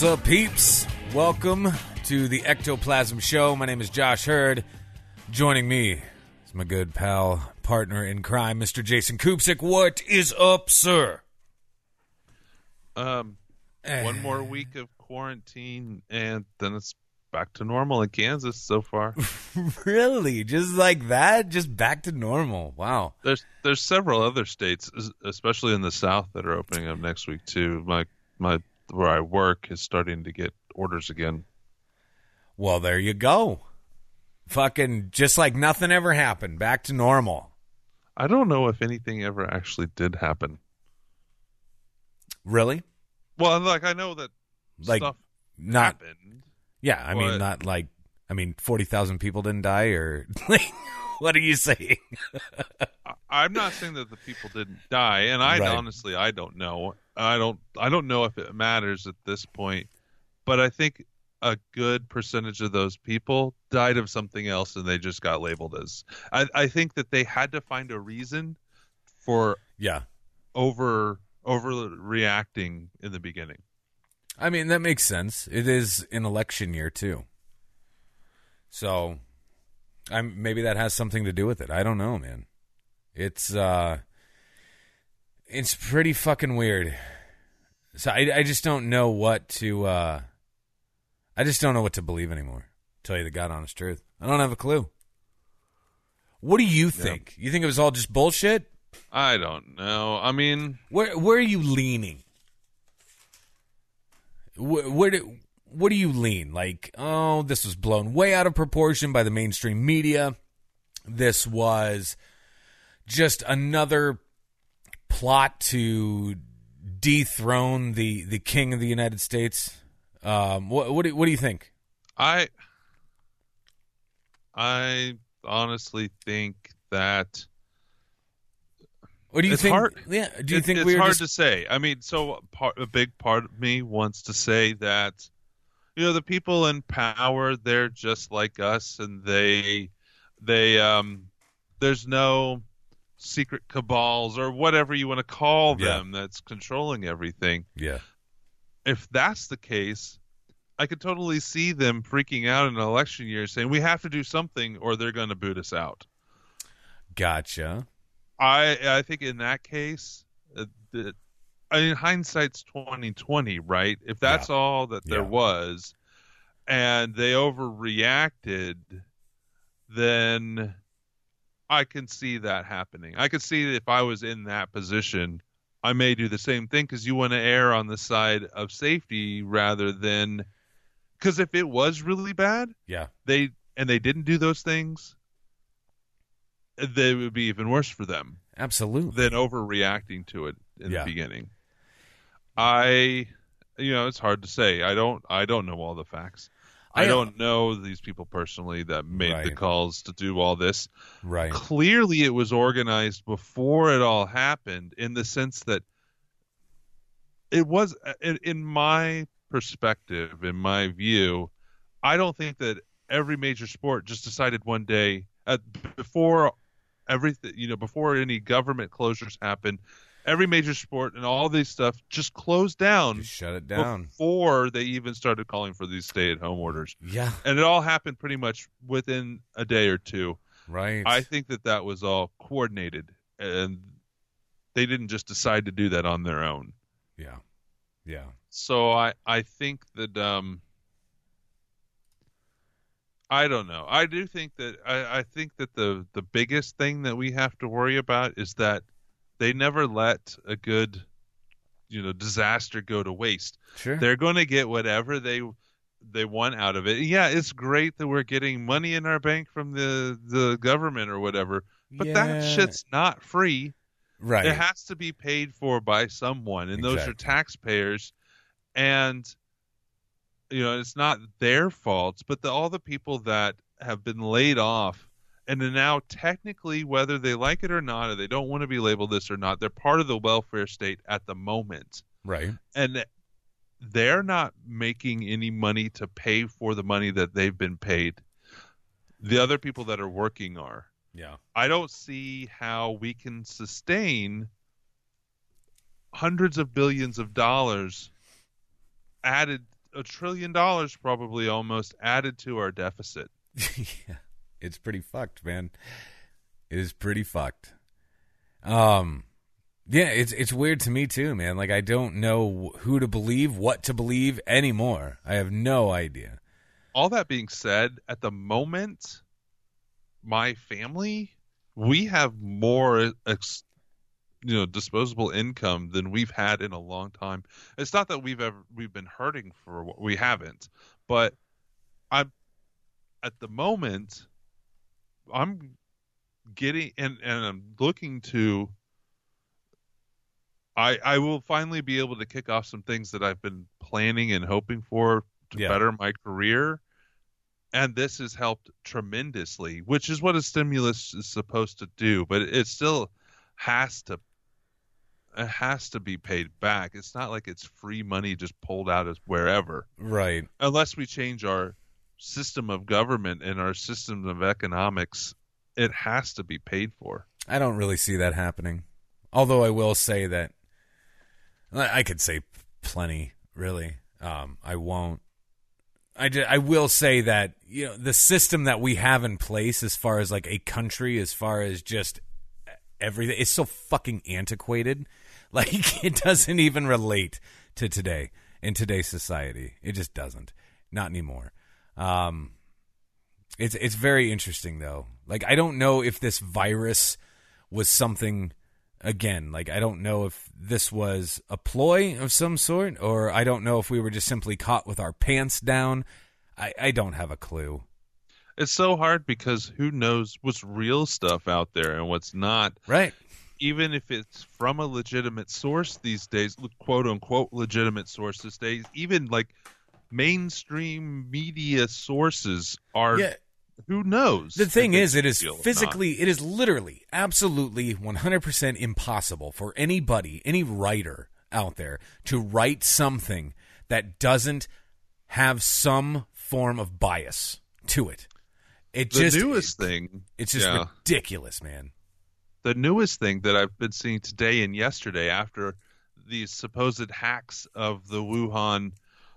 What's up, peeps? Welcome to the Ectoplasm Show. My name is Josh Hurd. Joining me is my good pal, partner in crime, Mr. Jason Kupsik. What is up, sir? Um, one more week of quarantine, and then it's back to normal in Kansas so far. really? Just like that? Just back to normal? Wow. There's there's several other states, especially in the South, that are opening up next week too. My my where I work is starting to get orders again. Well, there you go. Fucking just like nothing ever happened. Back to normal. I don't know if anything ever actually did happen. Really? Well, like I know that Like stuff not happened. Yeah, I mean not like I mean 40,000 people didn't die or like what are you saying? I'm not saying that the people didn't die, and I Right. honestly I don't know. I don't I don't know if it matters at this point, but I think a good percentage of those people died of something else, and they just got labeled as. I, I think that they had to find a reason for yeah. over overreacting in the beginning. I mean, that makes sense. It is an election year too. So, I'm maybe that has something to do with it. I don't know, man. It's uh it's pretty fucking weird. So I I just don't know what to uh I just don't know what to believe anymore. Tell you the god honest truth. I don't have a clue. What do you think? You think it was all just bullshit? I don't know. I mean, Where where are you leaning? Where, where do what do you lean? Like, oh, this was blown way out of proportion by the mainstream media. This was just another plot to dethrone the the king of the United States. Um, what what do, what do you think? I I honestly think that Or do you It's think? hard- Yeah. Do you It- think it's we hard just to say? I mean, so part, a big part of me wants to say that you know the people in power they're just like us, and they they um there's no secret cabals or whatever you want to call Yeah. them that's controlling everything. yeah If that's the case, I could totally see them freaking out in an election year, saying we have to do something or they're going to boot us out. gotcha. I I think in that case, uh, the, I mean hindsight's twenty twenty, right? If that's all that there Yeah. was, and they overreacted, then I can see that happening. I could see that if I was in that position, I may do the same thing because you want to err on the side of safety rather than because if it was really bad, Yeah. they and they didn't do those things, they would be even worse for them Absolutely. than overreacting to it in Yeah. the beginning. I, you know, it's hard to say. I don't. I don't know all the facts. I, I- don't know these people personally that made the calls to do all this. right. Clearly, it was organized before it all happened, in the sense that it was, in, in my perspective, in my view, I don't think that every major sport just decided one day at, before everything, you know, before any government closures happened, every major sport and all these stuff just closed down Just shut it down. before they even started calling for these stay-at-home orders, Yeah. and it all happened pretty much within a day or two. Right. I think that that was all coordinated, and they didn't just decide to do that on their own. yeah. Yeah. So I I think that um I don't know. I do think that I, I think that the the biggest thing that we have to worry about is that they never let a good you know disaster go to waste. Sure. They're going to get whatever they they want out of it. Yeah, it's great that we're getting money in our bank from the the government or whatever, but that shit's not free. Right. It has to be paid for by someone, and those are taxpayers. And you know, it's not their fault, but the, all the people that have been laid off and now technically, whether they like it or not, or they don't want to be labeled this or not, they're part of the welfare state at the moment, right. and they're not making any money to pay for the money that they've been paid. The other people that are working are. Yeah. I don't see how we can sustain hundreds of billions of dollars added a trillion dollars probably almost added to our deficit. yeah, it's pretty fucked, man. It is pretty fucked. Um, yeah, it's it's weird to me too, man. Like I don't know who to believe, what to believe anymore. I have no idea. All that being said, at the moment my family we have more ex, you know disposable income than we've had in a long time. It's not that we've ever we've been hurting for what we haven't, but I'm at the moment I'm getting and and I'm looking to I I will finally be able to kick off some things that I've been planning and hoping for to Yeah. better my career and this has helped tremendously which is what a stimulus is supposed to do but it still has to it has to be paid back it's not like it's free money just pulled out of wherever Right. unless we change our system of government and our system of economics it has to be paid for I don't really see that happening. Although I will say that I could say plenty, really. Um, I won't. I, ju- I will say that you know the system that we have in place, as far as like a country, as far as just everything, is so fucking antiquated. Like it doesn't even relate to today in today's society. It just doesn't. Not anymore. Um, it's it's very interesting though. Like I don't know if this virus was something again, like I don't know if this was a ploy of some sort or I don't know if we were just simply caught with our pants down. I, I don't have a clue. it's so hard because who knows what's real stuff out there and what's not Right. even if it's from a legitimate source these days, quote unquote legitimate source these days, even like mainstream media sources are Yeah. who knows? The thing is, it's is not. physically, it is literally, absolutely, 100% impossible for anybody, any writer out there, to write something that doesn't have some form of bias to it. It the just, newest thing. it's just yeah. ridiculous, man. the newest thing that I've been seeing today and yesterday after these supposed hacks of the Wuhan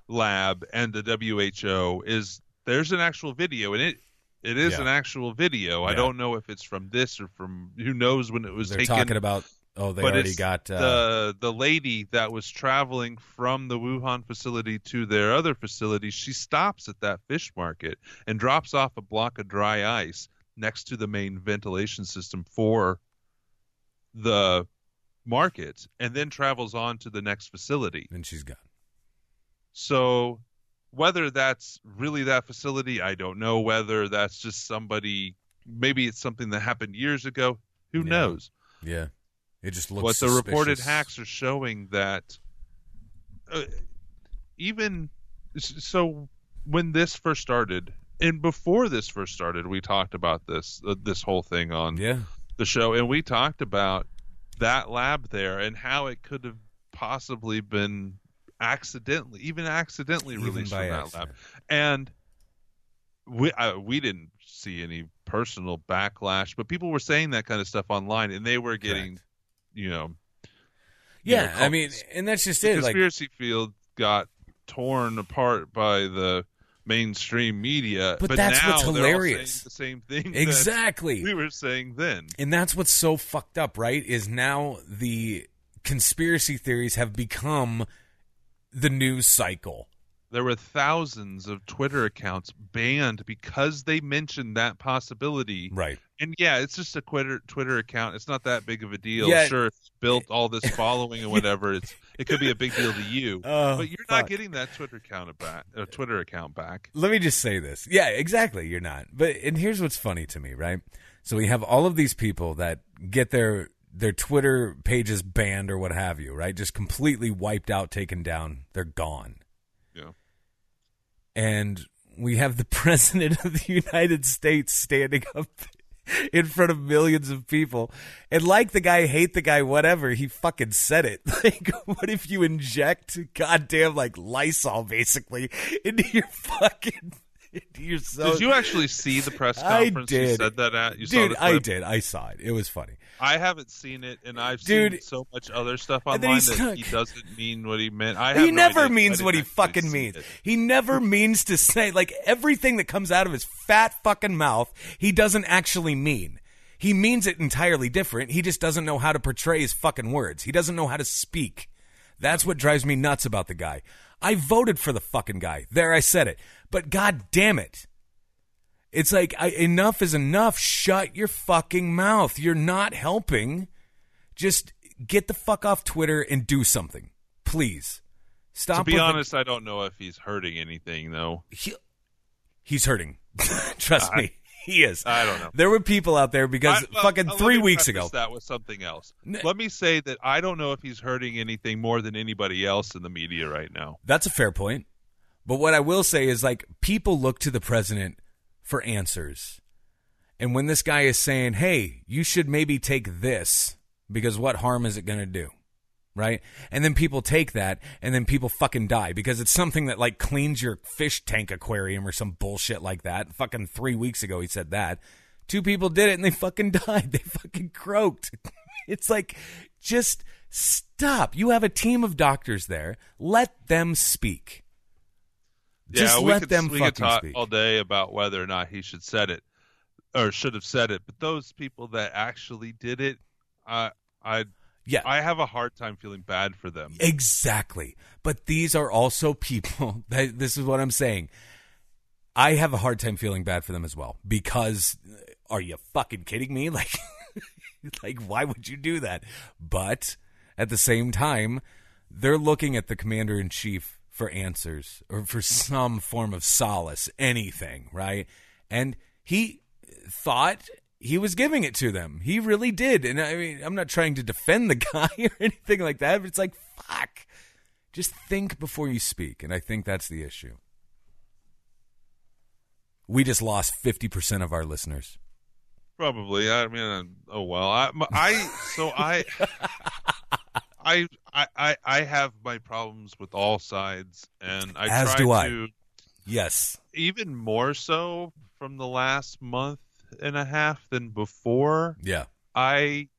lab and the WHO is there's an actual video and it it is Yeah. an actual video. I don't know if it's from this or from who knows when it was They're taken. talking about, oh, they but already got, uh, the the lady that was traveling from the Wuhan facility to their other facility. She stops at that fish market and drops off a block of dry ice next to the main ventilation system for the market, and then travels on to the next facility. and she's gone. So whether that's really that facility, I don't know. Whether that's just somebody, maybe it's something that happened years ago. Who Yeah. knows? Yeah. It just looks but the reported hacks are showing that uh, even so when this first started and before this first started we talked about this uh, this whole thing on Yeah. the show and we talked about that lab there and how it could have possibly been accidentally even accidentally Even released by from that accident. lab and we uh, we didn't see any personal backlash but people were saying that kind of stuff online and they were getting Correct. you know Yeah, know, I mean, and that's just it. Like, conspiracy field got torn apart by the mainstream media But but, that's now what's hilarious. the same thing exactly. we were saying then And that's what's so fucked up, right? Is now the conspiracy theories have become the news cycle. there were thousands of twitter accounts banned because they mentioned that possibility Right. and yeah it's just a twitter twitter account it's not that big of a deal Yeah. sure it's built all this following and whatever it's it could be a big deal to you Oh, but you're fuck. not getting that twitter account back uh, twitter account back Let me just say this. Yeah, exactly. You're not. But and here's what's funny to me, right? So we have all of these people that get their their Twitter pages banned or what have you, right? Just completely wiped out, taken down. They're gone. Yeah. And we have the president of the United States standing up in front of millions of people. And like the guy, hate the guy, whatever, he fucking said it. Like, what if you inject goddamn like Lysol basically into your fucking into your Did you actually see the press I conference you did. said that at? You Dude, I did. I saw it. It was funny. I haven't seen it, and I've Dude. seen so much other stuff online that stuck. he doesn't mean what he meant. I He no never means what he fucking means. it. He never means to say like everything that comes out of his fat fucking mouth, he doesn't actually mean. He means it entirely different. He just doesn't know how to portray his fucking words. He doesn't know how to speak. That's what drives me nuts about the guy. I voted for the fucking guy. There I said it. But god damn it. It's like I, enough is enough. Shut your fucking mouth. You're not helping. Just get the fuck off Twitter and do something. Please. Stop To be with the- honest, I don't know if he's hurting anything though. he, he's hurting. Trust me, he is. I don't know. There were people out there because I- well, fucking uh, three weeks ago. That was something else. N- Let me say that I don't know if he's hurting anything more than anybody else in the media right now. That's a fair point. But what I will say is like people look to the president for answers. And when this guy is saying, "Hey, you should maybe take this because what harm is it going to do?" Right? And then people take that and then people fucking die because it's something that like cleans your fish tank aquarium or some bullshit like that. Fucking 3 weeks ago he said that. Two people did it and they fucking died. They fucking croaked. It's like just stop. You have a team of doctors there. Let them speak. Just yeah, we let could, them fucking talk speak. all day about whether or not he should said it or should have said it. But those people that actually did it, I I Yeah. I have a hard time feeling bad for them. Exactly. But these are also people that this is what I'm saying. I have a hard time feeling bad for them as well because are you fucking kidding me? Like like why would you do that? But at the same time, they're looking at the commander in chief for answers or for some form of solace, anything, right? And he thought he was giving it to them. He really did. And I mean, I'm not trying to defend the guy or anything like that, but it's like, fuck. Just think before you speak. And I think that's the issue. We just lost 50% of our listeners. Probably. I mean, oh well. I, I so I, I, I, I, have my problems with all sides, and I As try do I. to Yes. even more so from the last month and a half than before. Yeah. I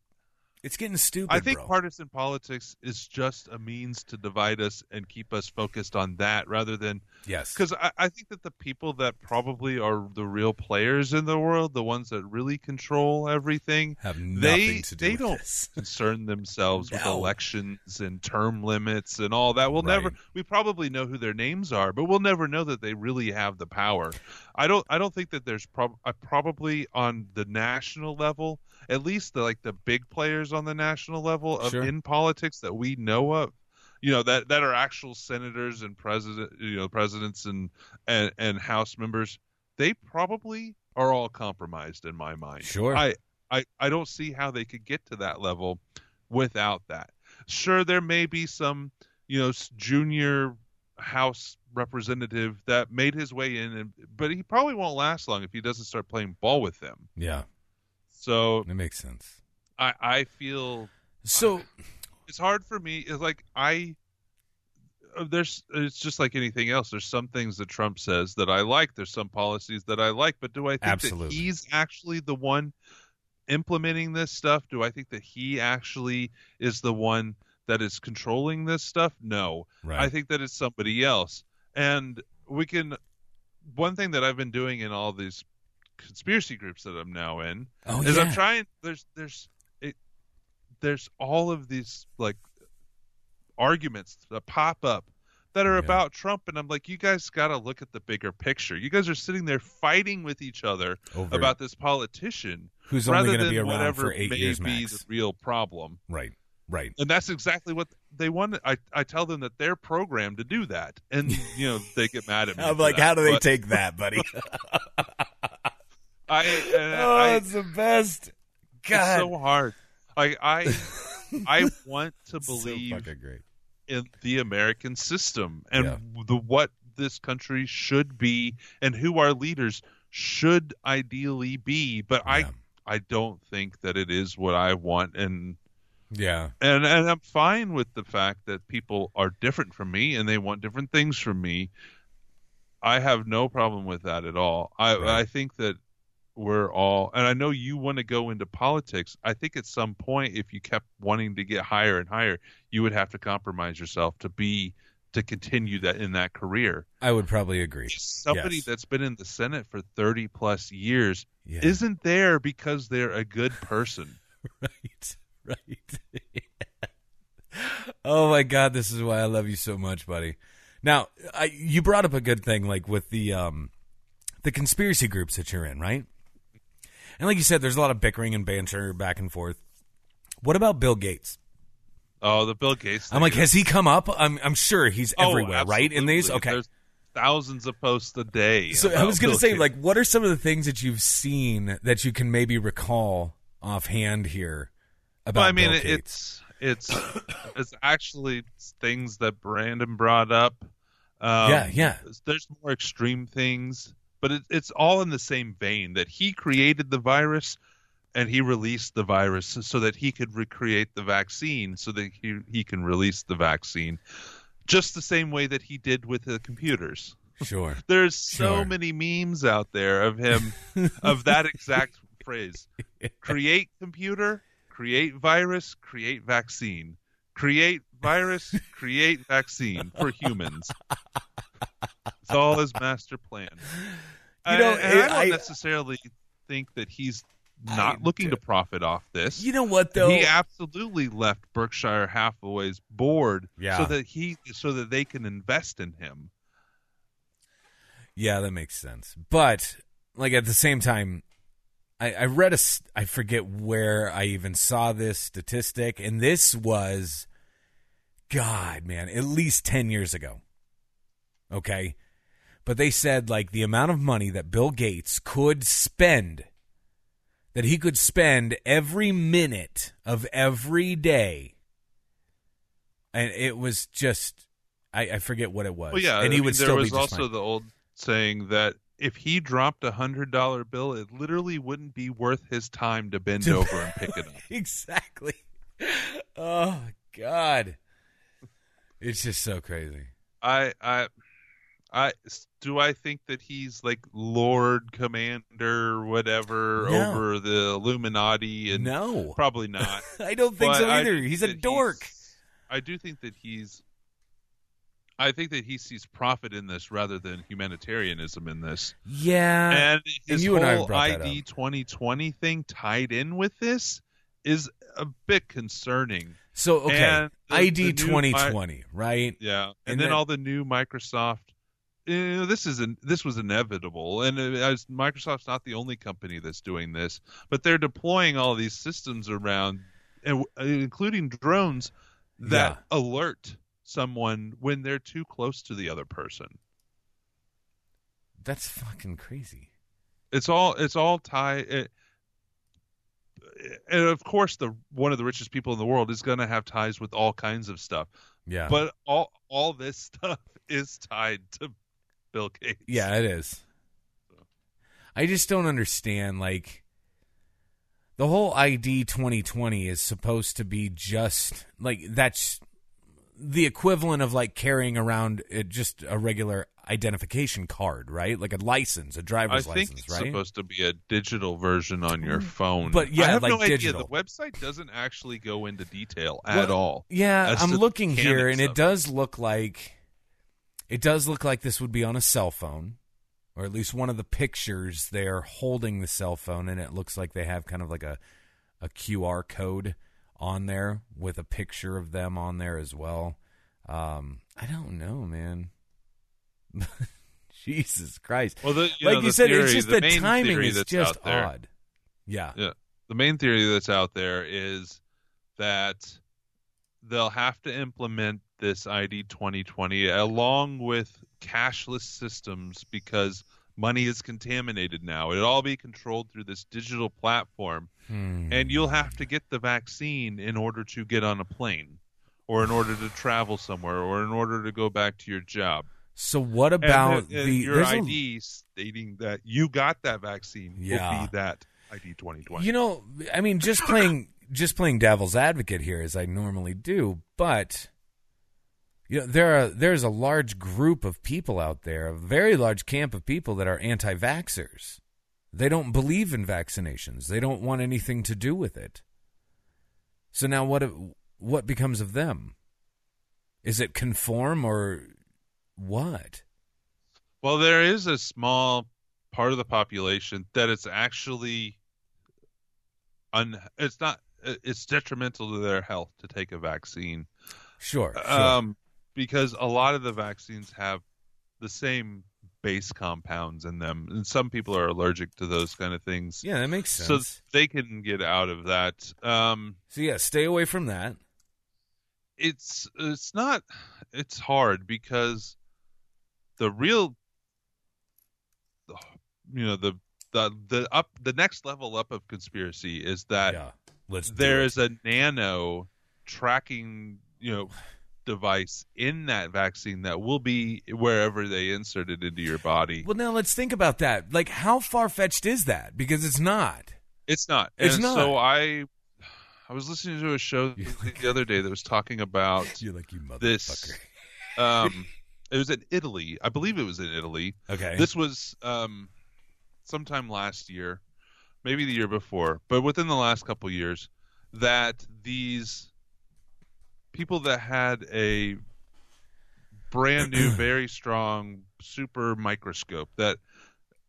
It's getting stupid, I think bro. partisan politics is just a means to divide us and keep us focused on that rather than yes. because I, I think that the people that probably are the real players in the world, the ones that really control everything, have nothing they to do they with don't this. concern themselves with elections and term limits and all that. We'll Right. never we probably know who their names are, but we'll never know that they really have the power. I don't I don't think that there's prob- probably on the national level, at least the like the big players on the national level of Sure. in politics that we know of. You know that that are actual senators and president, you know, presidents and and, and House members. They probably are all compromised in my mind. Sure. I, I I don't see how they could get to that level without that. Sure, there may be some, you know, junior House representative that made his way in, and, but he probably won't last long if he doesn't start playing ball with them. Yeah. So It makes sense. I I feel So, it's hard for me. It's like I there's it's just like anything else. There's some things that Trump says that I like. There's some policies that I like, but do I think Absolutely. that he's actually the one implementing this stuff? Do I think that he actually is the one that is controlling this stuff? No. right. I think that it's somebody else. And we can one thing that I've been doing in all these conspiracy groups that I'm now in oh, is yeah. I'm trying. There's there's it, there's all of these like arguments that pop up that are Yeah. about Trump, and I'm like, you guys got to look at the bigger picture. You guys are sitting there fighting with each other Over about this politician who's only rather going to be around for eight may years be max. the real problem. Right. Right. And that's exactly what they want. I I tell them that they're programmed to do that, and you know they get mad at me. I'm like, that, how do they but take that, buddy? I, and oh, I it's the best. It's God. so hard. I I I want to believe great. in the American system and Yeah. the what this country should be and who our leaders should ideally be. But I I don't think that it is what I want and Yeah. and and I'm fine with the fact that people are different from me and they want different things from me. I have no problem with that at all. I Right. I think that we're all and I know you want to go into politics. I think at some point if you kept wanting to get higher and higher, you would have to compromise yourself to be to continue that in that career. I would probably agree. Somebody Yes. that's been in the Senate for 30 plus years Yeah. isn't there because they're a good person. right. Right. oh my god, this is why I love you so much, buddy. Now, I, you brought up a good thing like with the um the conspiracy groups that you're in, right? And like you said there's a lot of bickering and banter back and forth. What about Bill Gates? Oh, the Bill Gates. I'm like, has he come up? I'm I'm sure he's Oh, everywhere, right? In these, okay. There's thousands of posts a day. So I was going to say, Gates. like, what are some of the things that you've seen that you can maybe recall offhand here about? Well, I mean, Bill Gates? it's it's it's actually things that Brandon brought up. Um, Yeah, yeah. There's more extreme things, but it, it's all in the same vein that he created the virus and he released the virus so that he could recreate the vaccine, so that he he can release the vaccine, just the same way that he did with the computers. sure. There's so Sure. many memes out there of him of that exact phrase. Create computer, create virus, create vaccine. Create virus, create vaccine for humans. It's all his master plan. You know, I, and I don't I- necessarily think that he's I not looking do. to profit off this. You know what though? He absolutely left Berkshire Hathaway's board Yeah. so that he so that they can invest in him. Yeah, that makes sense. But like at the same time, I, I read a I forget where I even saw this statistic, and this was, God, man, at least ten years ago. Okay, but they said like the amount of money that Bill Gates could spend, that he could spend every minute of every day, and it was just. I, I forget what it was. Well, yeah, and I he mean, would there still was be just also fine. the old saying that if he dropped a hundred dollar bill, it literally wouldn't be worth his time to bend To- over and pick it up. exactly. Oh God, it's just so crazy. I, I, I do I think that he's like Lord Commander, whatever, No. over the Illuminati, and no, probably not. I don't think But so either. think He's a dork. I do think that he's. I think that he sees profit in this rather than humanitarianism in this. Yeah, and his you and I whole brought that ID up. 2020 thing tied in with this is a bit concerning. so okay. the- ID the new twenty twenty, right? Yeah, and, And then then- all the new Microsoft. You know, this is an, this was inevitable, and uh, as Microsoft's not the only company that's doing this, but they're deploying all these systems around, eh, eh, including drones that alert someone when they're too close to the other person. That's fucking crazy. it's all it's all tied it, and of course the one of the richest people in the world is going to have ties with all kinds of stuff Yeah, but all all this stuff is tied to bill gates yeah, it is. I just don't understand. Like the whole ID twenty twenty is supposed to be just like that's the equivalent of like carrying around uh, just a regular identification card, right? Like a license, a driver's think license, it's right? supposed to be a digital version on your phone But, yeah, i have like no digital. idea the website doesn't actually go into detail Well, at all Yeah, I'm looking here, and it it. does look like it does look like this would be on a cell phone, or at least one of the pictures. They're holding the cell phone, and it looks like they have kind of like a a QR code on there with a picture of them on there as well. Um, I don't know, man. Jesus Christ! well the, you like know, you the said, theory, it's just the the, timing is just odd. Yeah, Yeah. The main theory that's out there is that they'll have to implement this ID 2020 along with cashless systems because money is contaminated now. It'll all be controlled through this digital platform, Hmm. and you'll have to get the vaccine in order to get on a plane, or in order to travel somewhere, or in order to go back to your job. So what about the- and the your there's a- ID stating that you got that vaccine Yeah. will be that ID 2020. You know, I mean, just playing just playing devil's advocate here, as I normally do, but you know, there are there's a large group of people out there, a very large camp of people that are anti-vaxxers. They don't believe in vaccinations. They don't want anything to do with it. So now, what what becomes of them? Is it conform or what? Well, there is a small part of the population that it's actually un it's not it's detrimental to their health to take a vaccine. Sure, sure. Um because a lot of the vaccines have the same base compounds in them and some people are allergic to those kind of things. yeah, that makes sense. So they can get out of that. Um so yeah, stay away from that. it's it's not it's hard because the real you know the the the up the next level up of conspiracy is that yeah, let's. there is a nano tracking you know device in that vaccine that will be wherever they insert it into your body Well, now let's think about that. Like, how far fetched is that? Because it's not. it's not It's and not. so i i was listening to a show the other day that was talking about You're like you motherfucker. this um it was in italy i believe it was in italy Okay. This was um, sometime last year, maybe the year before, but within the last couple years, that these people that had a brand new, very strong super microscope that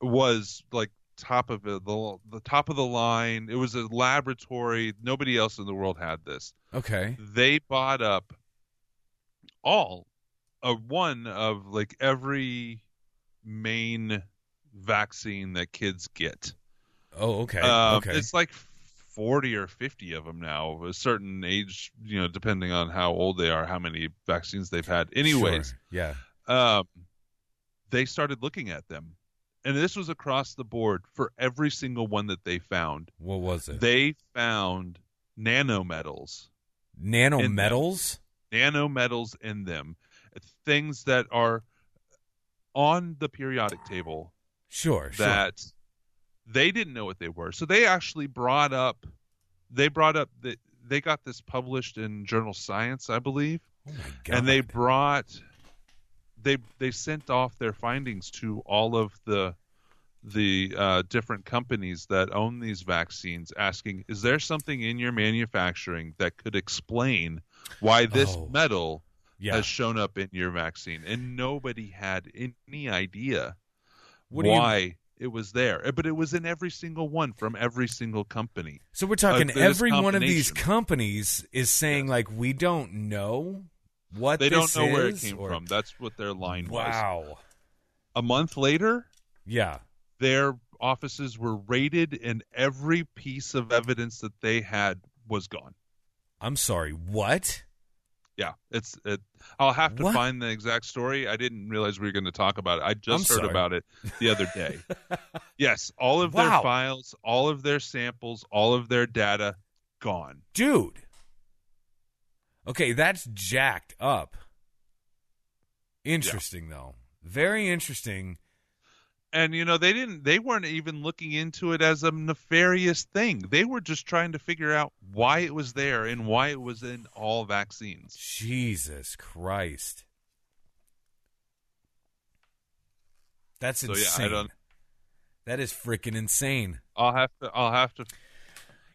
was like top of it, the the top of the line. It was a laboratory. Nobody else in the world had this okay. they bought up all a one of like every main vaccine that kids get. Oh, okay. Um, okay. It's like 40 or 50 of them now, of a certain age, you know, depending on how old they are, how many vaccines they've had. Anyways, Sure. yeah. um, they started looking at them. And this was across the board for every single one that they found. What was it? They found nanometals Nanometals. nanometals in them, things that are on the periodic table Sure. Sure. They didn't know what they were. So they actually brought up, they brought up that they got this published in Journal Science, I believe, oh my god. and they brought, they they sent off their findings to all of the the uh, different companies that own these vaccines, asking, is there something in your manufacturing that could explain why this Oh. metal yeah. has shown up in your vaccine, and nobody had any idea What why it was there. Uh, But it was in every single one from every single company. So we're talking uh, every one of these companies is saying like we don't know what They don't know where it came or- from. That's what their line was. Wow. A month later, Yeah. their offices were raided, and every piece of evidence that they had was gone. I'm sorry. What? Yeah, it's. It, I'll have to What? find the exact story. I didn't realize we were going to talk about it. I just I'm heard sorry. about it the other day. yes, all of Wow. their files, all of their samples, all of their data gone. Dude. Okay, that's jacked up. Interesting though. Very interesting. And you know, they didn't they weren't even looking into it as a nefarious thing. They were just trying to figure out why it was there and why it was in all vaccines. Jesus Christ. That's So, insane. That is freaking insane. I'll have to I'll have to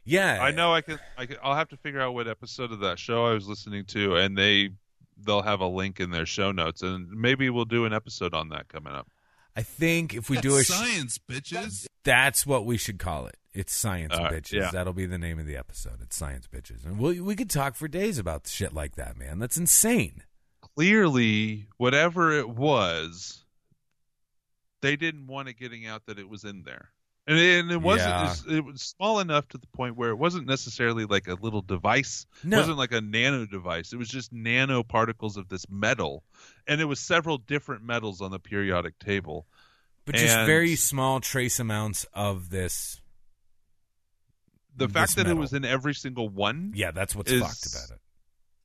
Yeah. I know I can I can I'll have to figure out what episode of that show I was listening to and they they'll have a link in their show notes and maybe we'll do an episode on that coming up. I think if we do a sh- science, bitches. that's what we should call it. It's science All right, bitches. yeah. That'll be the name of the episode. It's science bitches, and we we could talk for days about shit like that, man. That's insane. Clearly, whatever it was, they didn't want it getting out that it was in there. And it, and it wasn't Yeah. it was- it was small enough to the point where it wasn't necessarily like a little device. No. It wasn't like a nano device. It was just nanoparticles of this metal. And it was several different metals on the periodic table. But just very small trace amounts of this. The this fact that it was in every single one Yeah, that's what's Is- fucked about it.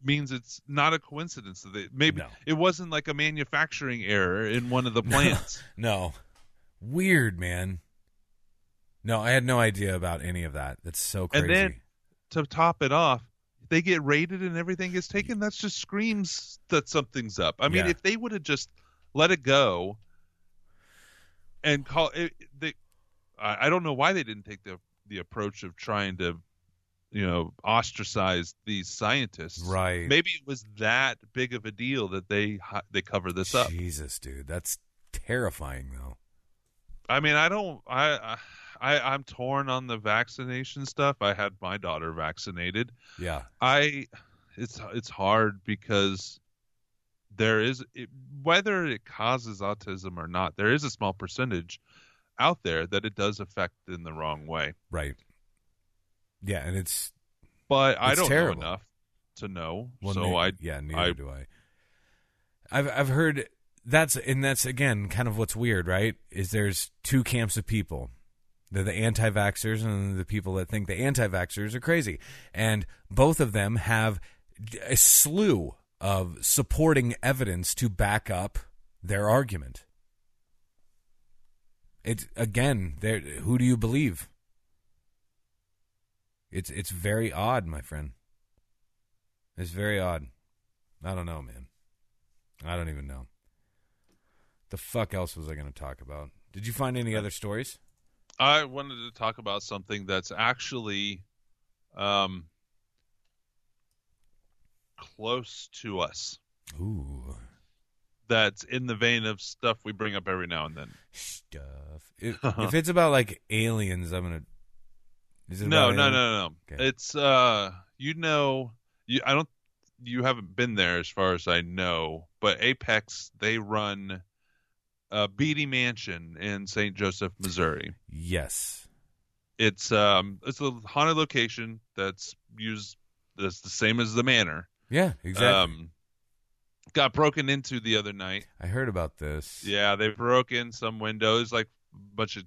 means it's not a coincidence that they, maybe No. it wasn't like a manufacturing error in one of the plants. No. Weird, man. No, I had no idea about any of that. That's so crazy. And then- to top it off, they get raided and everything gets taken. That just screams that something's up. I mean, Yeah. if they would have just let it go and call it, they, I, don't know why they didn't take the the approach of trying to, you know, ostracize these scientists. right. Maybe it was that big of a deal that they they cover this up. Jesus, dude. That's terrifying, though. I mean, I don't. I, I I'm torn on the vaccination stuff. I had my daughter vaccinated. Yeah. I it's it's hard because there is it, whether it causes autism or not, there is a small percentage out there that it does affect in the wrong way. Right. Yeah, and it's But I It's don't terrible. know enough to know. well, so I yeah, neither I- do I. I've I've heard that's and that's again kind of what's weird, right? Is there's two camps of people. They're the anti-vaxxers and the people that think the anti-vaxxers are crazy, and both of them have a slew of supporting evidence to back up their argument. It's again, there. Who do you believe? It's it's very odd, my friend. It's very odd. I don't know, man. I don't even know. The fuck else was I going to talk about? Did you find any uh, other stories? I wanted to talk about something that's actually um close to us. Ooh, That's in the vein of stuff we bring up every now and then. stuff. If, if it's about like aliens, I'm gonna. Is it No, no, no, no, no. Okay. It's uh, you know, you I don't, you haven't been there as far as I know, but Apex they run a Beattie Mansion in St. Joseph, Missouri. Yes. It's um, it's a haunted location that's used that's the same as the manor. Yeah, exactly. Um, got broken into the other night. I heard about this. Yeah, they broke in some windows, like a bunch of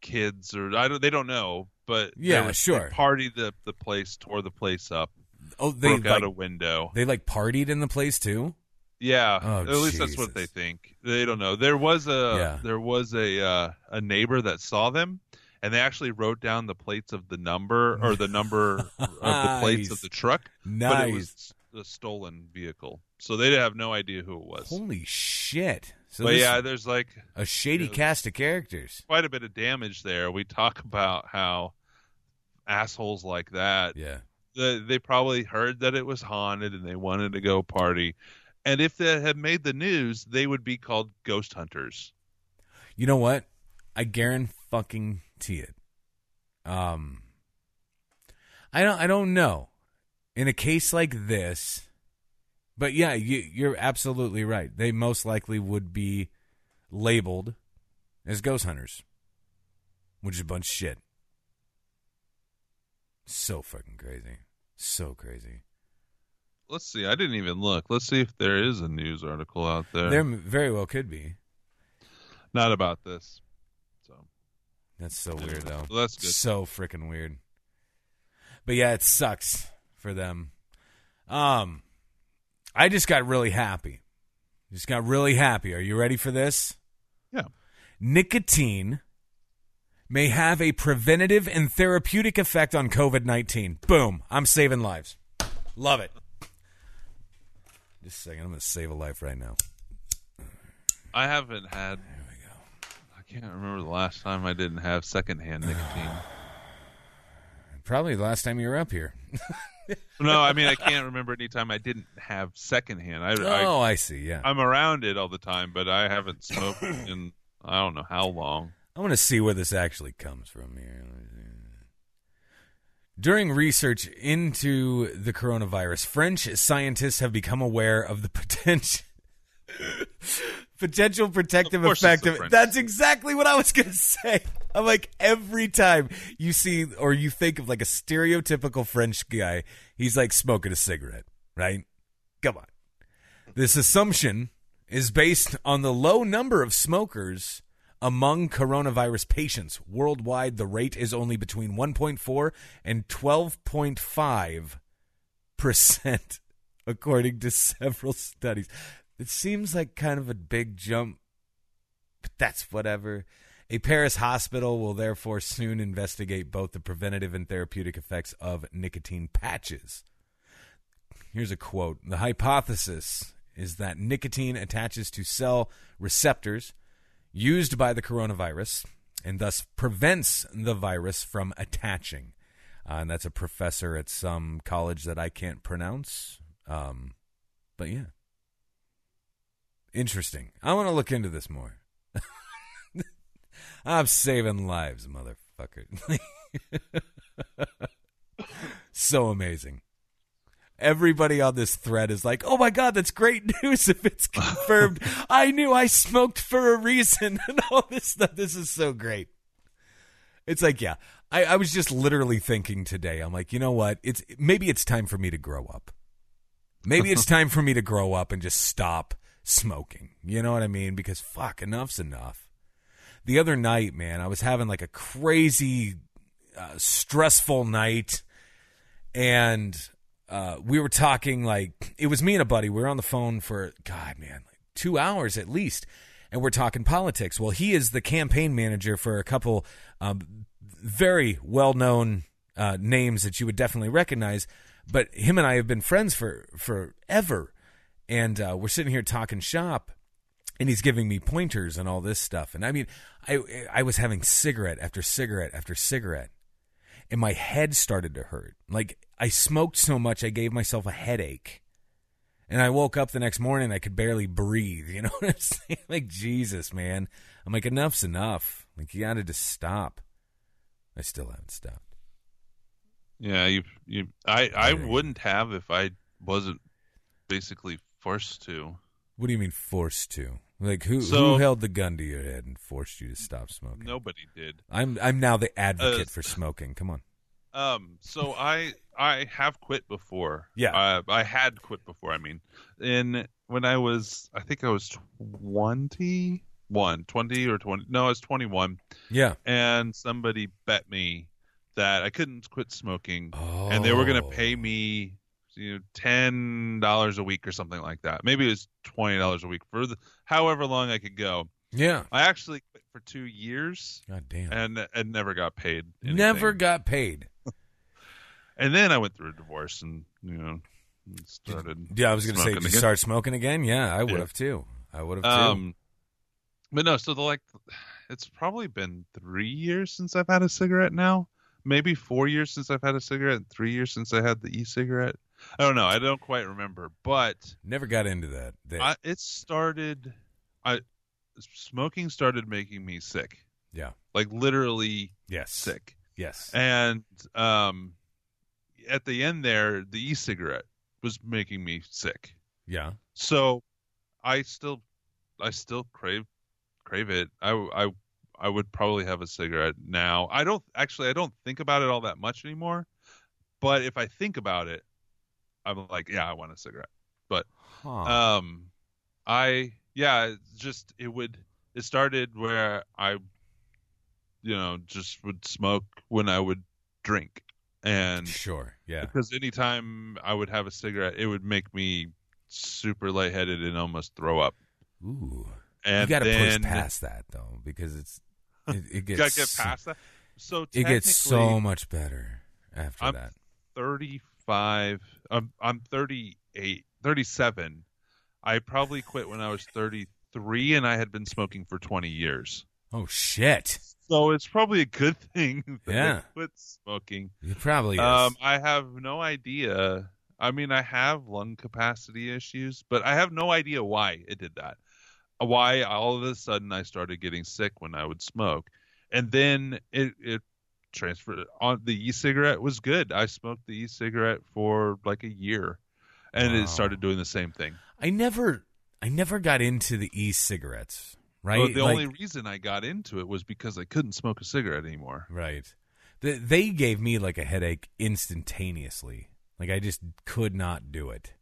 kids, or I don't, they don't know, but Yeah, were- sure. They partied the the place, tore the place up, Oh, they broke out a window. they like partied in the place too. Yeah, Oh, at least that's what they think. They don't know. There was a Yeah. there was a uh, a neighbor that saw them, and they actually wrote down the plates of the number or the number of the plates of the truck, Nice. but it was a stolen vehicle, so they have no idea who it was. Holy shit! So but yeah, there's like a shady Yeah. cast of characters. quite a bit of damage there. We talk about how assholes like that Yeah. the, they probably heard that it was haunted and they wanted to go party. And if they had made the news, they would be called ghost hunters. You know what? I guarantee it. Um, I don't. I don't know. In a case like this, but yeah, you, you're absolutely right. They most likely would be labeled as ghost hunters, which is a bunch of shit. So fucking crazy. So crazy. Let's see. I didn't even look. Let's see if there is a news article out there. There very well could be. Not about this. So That's so weird, though. Well, that's good. So freaking weird. But yeah, it sucks for them. Um, I just got really happy. Just got really happy. Are you ready for this? Yeah. Nicotine may have a preventative and therapeutic effect on COVID 19. Boom. I'm saving lives. Love it. Just a second. I'm going to save a life right now. I haven't had. There we go. I can't remember the last time I didn't have secondhand nicotine. Probably the last time you were up here. no, I mean I can't remember any time I didn't have secondhand. I, I oh, I see. Yeah. I'm around it all the time, but I haven't smoked in I don't know how long. I want to see where this actually comes from here. During research into the coronavirus, French scientists have become aware of the potential potential protective Of effect of French. That's exactly what I was going to say. I'm like every time you see or you think of like a stereotypical French guy, he's like smoking a cigarette, right? Come on. This assumption is based on the low number of smokers Among coronavirus patients worldwide, the rate is only between 1.4 and 12.5 percent, according to several studies. It seems like kind of a big jump, but that's whatever. A Paris hospital will therefore soon investigate both the preventative and therapeutic effects of nicotine patches. Here's a quote The hypothesis is that nicotine attaches to cell receptors used by the coronavirus and thus prevents the virus from attaching. Uh, and that's a professor at some college that I can't pronounce. Um, but yeah. Interesting. I want to look into this more. I'm saving lives, motherfucker. so amazing. Everybody on this thread is like, "Oh my god, that's great news! If it's confirmed, I knew I smoked for a reason, and all this stuff. This is so great." It's like, yeah, I, I was just literally thinking today. I'm like, you know what? It's maybe it's time for me to grow up. Maybe it's time for me to grow up and just stop smoking. You know what I mean? Because fuck, enough's enough. The other night, man, I was having like a crazy, uh, stressful night, and uh, we were talking like it was me and a buddy. We were on the phone for God, man, like two hours at least, and we're talking politics. Well, he is the campaign manager for a couple um, very well-known uh, names that you would definitely recognize. But him and I have been friends for forever, and uh, we're sitting here talking shop, and he's giving me pointers and all this stuff. And I mean, I I was having cigarette after cigarette after cigarette, and my head started to hurt. Like I smoked so much, I gave myself a headache. And I woke up the next morning, I could barely breathe. You know what I'm saying? Like Jesus, man. I'm like, enough's enough. Like you got to just stop. I still haven't stopped. Yeah, you you I I wouldn't have if I wasn't basically forced to. What do you mean forced to? Like who So- who held the gun to your head and forced you to stop smoking? Nobody did. I'm I'm now the advocate Uh, for smoking. Come on. Um, so I I have quit before. Yeah. Uh, I had quit before. I mean, in when I was I think I was 21, 20 or 20. No, I was 21 Yeah. and somebody bet me that I couldn't quit smoking and they were going to Oh. pay me you know $10 a week or something like that. Maybe it was $20 a week for the, however long I could go. Yeah. I actually quit for 2 years God damn. and and never got paid. Never got paid. And then I went through a divorce and you know started. Yeah, I was going to say, did you again. start smoking again? Yeah, I would Yeah. have too. I would have too. Um, but no, so the like, it's probably been three years since I've had a cigarette now. Maybe four years since I've had a cigarette. and Three years since I had the e-cigarette. I don't know. I don't quite remember, but Never got into that. That- I, it started. I smoking started making me sick, yeah. like literally Yes. sick. Yes. And um, at the end there, the e-cigarette was making me sick. yeah. So I still I still crave crave it. I I I would probably have a cigarette now. I don't actually I don't think about it all that much anymore. But if I think about it, I'm like, yeah, I want a cigarette. Huh. Um I yeah, just it would it started where I you know, just would smoke when I would drink. And sure. Yeah. because anytime I would have a cigarette, it would make me super lightheaded and almost throw up. Ooh. And you got to push past that though, because it's it, it gets gotta get so- past that. So it gets so much better after I'm that. 35. I'm I'm 38, 37. I probably quit when I was 33, and I had been smoking for 20 years. Oh shit! So it's probably a good thing that Yeah. I quit smoking. It probably is. Um, I have no idea. I mean, I have lung capacity issues, but I have no idea why it did that. Why all of a sudden I started getting sick when I would smoke, and then it it transferred on the e-cigarette was good. I smoked the e-cigarette for like a year, and Wow. it started doing the same thing. I never, I never got into the e-cigarettes. Right. But the Like- only reason I got into it was because I couldn't smoke a cigarette anymore. Right. The, they gave me like a headache instantaneously. Like I just could not do it.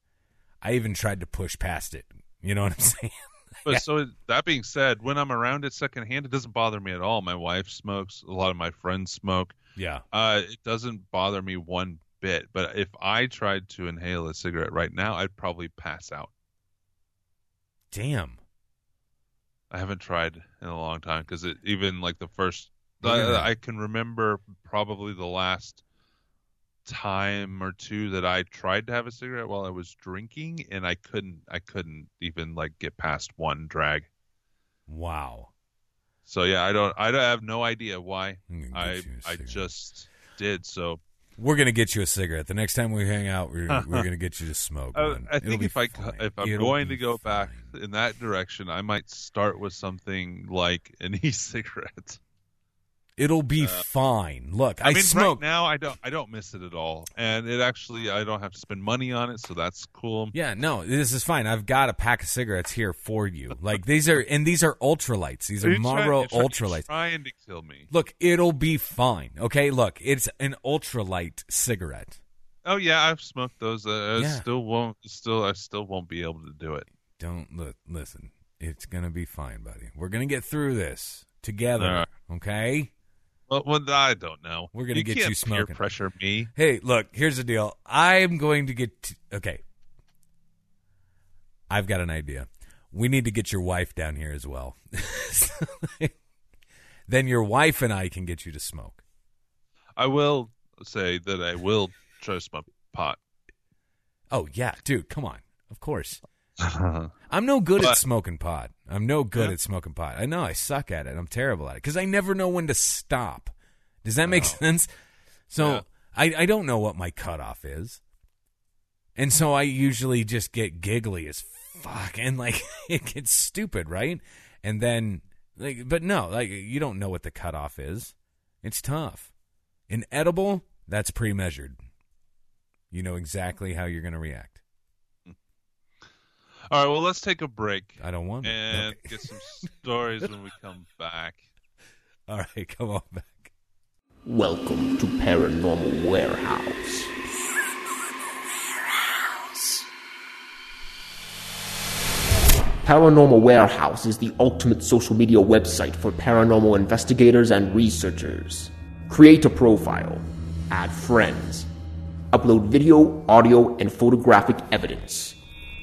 I even tried to push past it. You know what I'm saying? But so that being said, when I'm around it secondhand, it doesn't bother me at all. My wife smokes. A lot of my friends smoke. Yeah. Uh, it doesn't bother me one bit. But if I tried to inhale a cigarette right now, I'd probably pass out. Damn. I haven't tried in a long time because it even like the first Yeah. I, I can remember probably the last time or two that I tried to have a cigarette while I was drinking and I couldn't I couldn't even like get past one drag. Wow. So yeah, I don't I don't I have no idea why. I'm gonna get I I just did so. We're gonna get you a cigarette. The next time we hang out, we're, we're gonna get you to smoke. I It'll think if I fine. if I'm It'll going to go back in that direction, I might start with something like an e-cigarette. It'll be fine. Look, I, I mean, smoke. right now. I don't. I don't miss it at all, and it actually I don't have to spend money on it, so that's cool. Yeah, no, this is fine. I've got a pack of cigarettes here for you. Like these are, and these are ultralights. These are, trying- Marlboro trying- ultralights. Trying to kill me. Look, it'll be fine. Okay, look, it's an ultralight cigarette. Oh yeah, I've smoked those. Uh, I still won't. Still, I still won't be able to do it. Don't look, listen. It's gonna be fine, buddy. We're gonna get through this together. Right. Okay. Well, well, I don't know. We're gonna you get you smoking. Peer pressure me. Hey, look, here's the deal. I'm going to get. T- okay. I've got an idea. We need to get your wife down here as well. then your wife and I can get you to smoke. I will say that I will try to smoke pot. Oh, yeah, dude, come on. Of course. I'm no good at smoking pot. I'm no good Yeah. at smoking pot. I know I suck at it. I'm terrible at it because I never know when to stop. Does that make sense? So Yeah. I, I don't know what my cutoff is. And so I usually just get giggly as fuck and like it gets stupid, right? And then like but no, like you don't know what the cutoff is. It's tough. In edible, that's pre measured. You know exactly how you're gonna react. All right. Well, let's take a break I don't want it. and Okay. get some stories when we come back. All right, come on back. Welcome to Paranormal Warehouse. Paranormal Warehouse is the ultimate social media website for paranormal investigators and researchers. Create a profile, add friends, upload video, audio, and photographic evidence,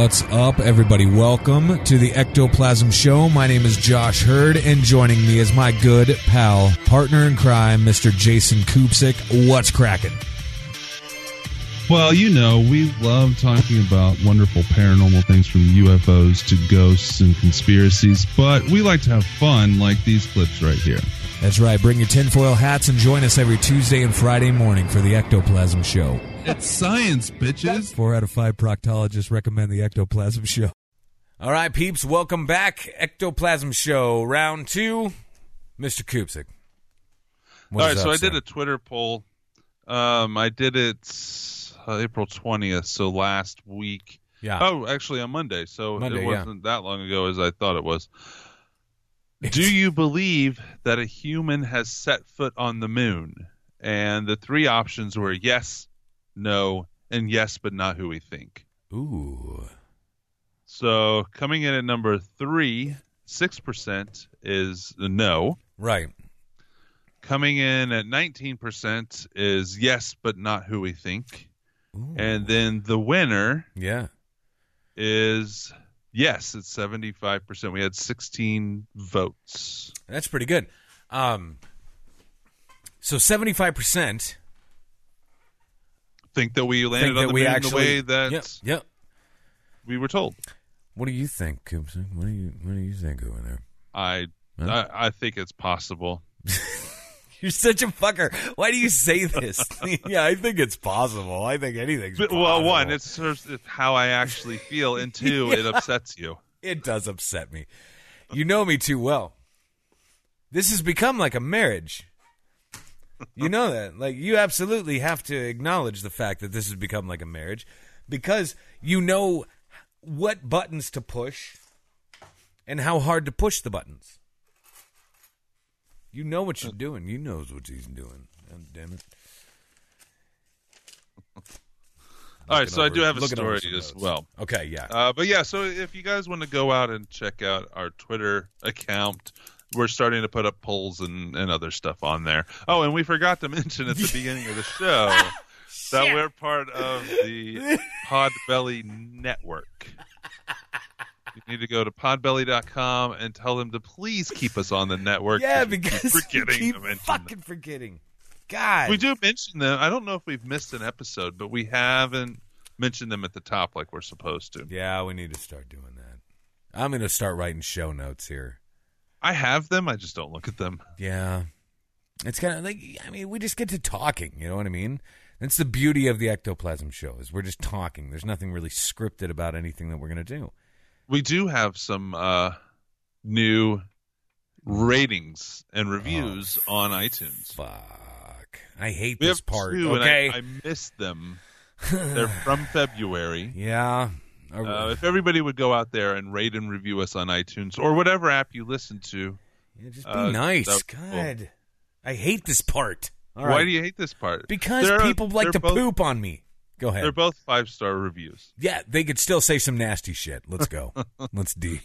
What's up, everybody? Welcome to the Ectoplasm Show. My name is Josh Hurd, and joining me is my good pal, partner in crime, Mr. Jason Kupsik. What's cracking? Well, you know, we love talking about wonderful paranormal things from UFOs to ghosts and conspiracies, but we like to have fun like these clips right here. That's right. Bring your tinfoil hats and join us every Tuesday and Friday morning for the Ectoplasm Show. It's science, bitches. Four out of five proctologists recommend the Ectoplasm Show. All right, peeps, welcome back. Ectoplasm Show, round two. Mr. Kupsik. All right. So I did a Twitter poll. Um, I did it uh, April twentieth, so last week. Yeah. Oh, actually on Monday. So Monday, it wasn't that long ago as I thought it was. Do you believe that a human has set foot on the moon? And the three options were yes, no, and yes, but not who we think. Ooh. So coming in at number three, six percent is no. Right. Coming in at nineteen percent is yes, but not who we think. Ooh. And then the winner yeah. is yes, it's seventy five percent. We had sixteen votes. That's pretty good. Um, so 75% Think that we landed on the moon actually. the way that Yep. Yep. we were told. What do you think, Kupsik? What do you What do you think over there? I, Huh? I I think it's possible. You're such a fucker. Why do you say this? yeah, I think it's possible. I think anything's But, possible. well, one, it's how I actually feel, and two, it upsets you. it does upset me. You know me too well. This has become like a marriage. You know that. Like you absolutely have to acknowledge the fact that this has become like a marriage because you know what buttons to push and how hard to push the buttons. You know what you're doing. You knows what he's doing. God damn it. All right, so I do have a over story as well. Okay, yeah. Uh, but yeah, so if you guys want to go out and check out our Twitter account, we're starting to put up polls and, and other stuff on there. Oh, and we forgot to mention at the beginning of the show that we're part of the Podbelly Network. You need to go to podbelly.com and tell them to please keep us on the network. yeah, we keep because you forgetting keep to mention fucking forgetting. God. we do mention them. I don't know if we've missed an episode, but we haven't mentioned them at the top like we're supposed to. Yeah, we need to start doing that. I'm going to start writing show notes here. I have them. I just don't look at them. Yeah. It's kind of like, I mean, we just get to talking, you know what I mean? That's the beauty of the ectoplasm show is we're just talking. There's nothing really scripted about anything that we're going to do. We do have some uh, new ratings and reviews on iTunes. Fuck. I hate We this part. two, okay. I, I missed them. They're from February. yeah. Uh, if everybody would go out there and rate and review us on iTunes or whatever app you listen to, Yeah, just be uh, nice. God. I hate this part. All why right. do you hate this part? Because They're- people like to both- poop on me. Go ahead. They're both five star reviews. Yeah, they could still say some nasty shit. Let's go. Let's do.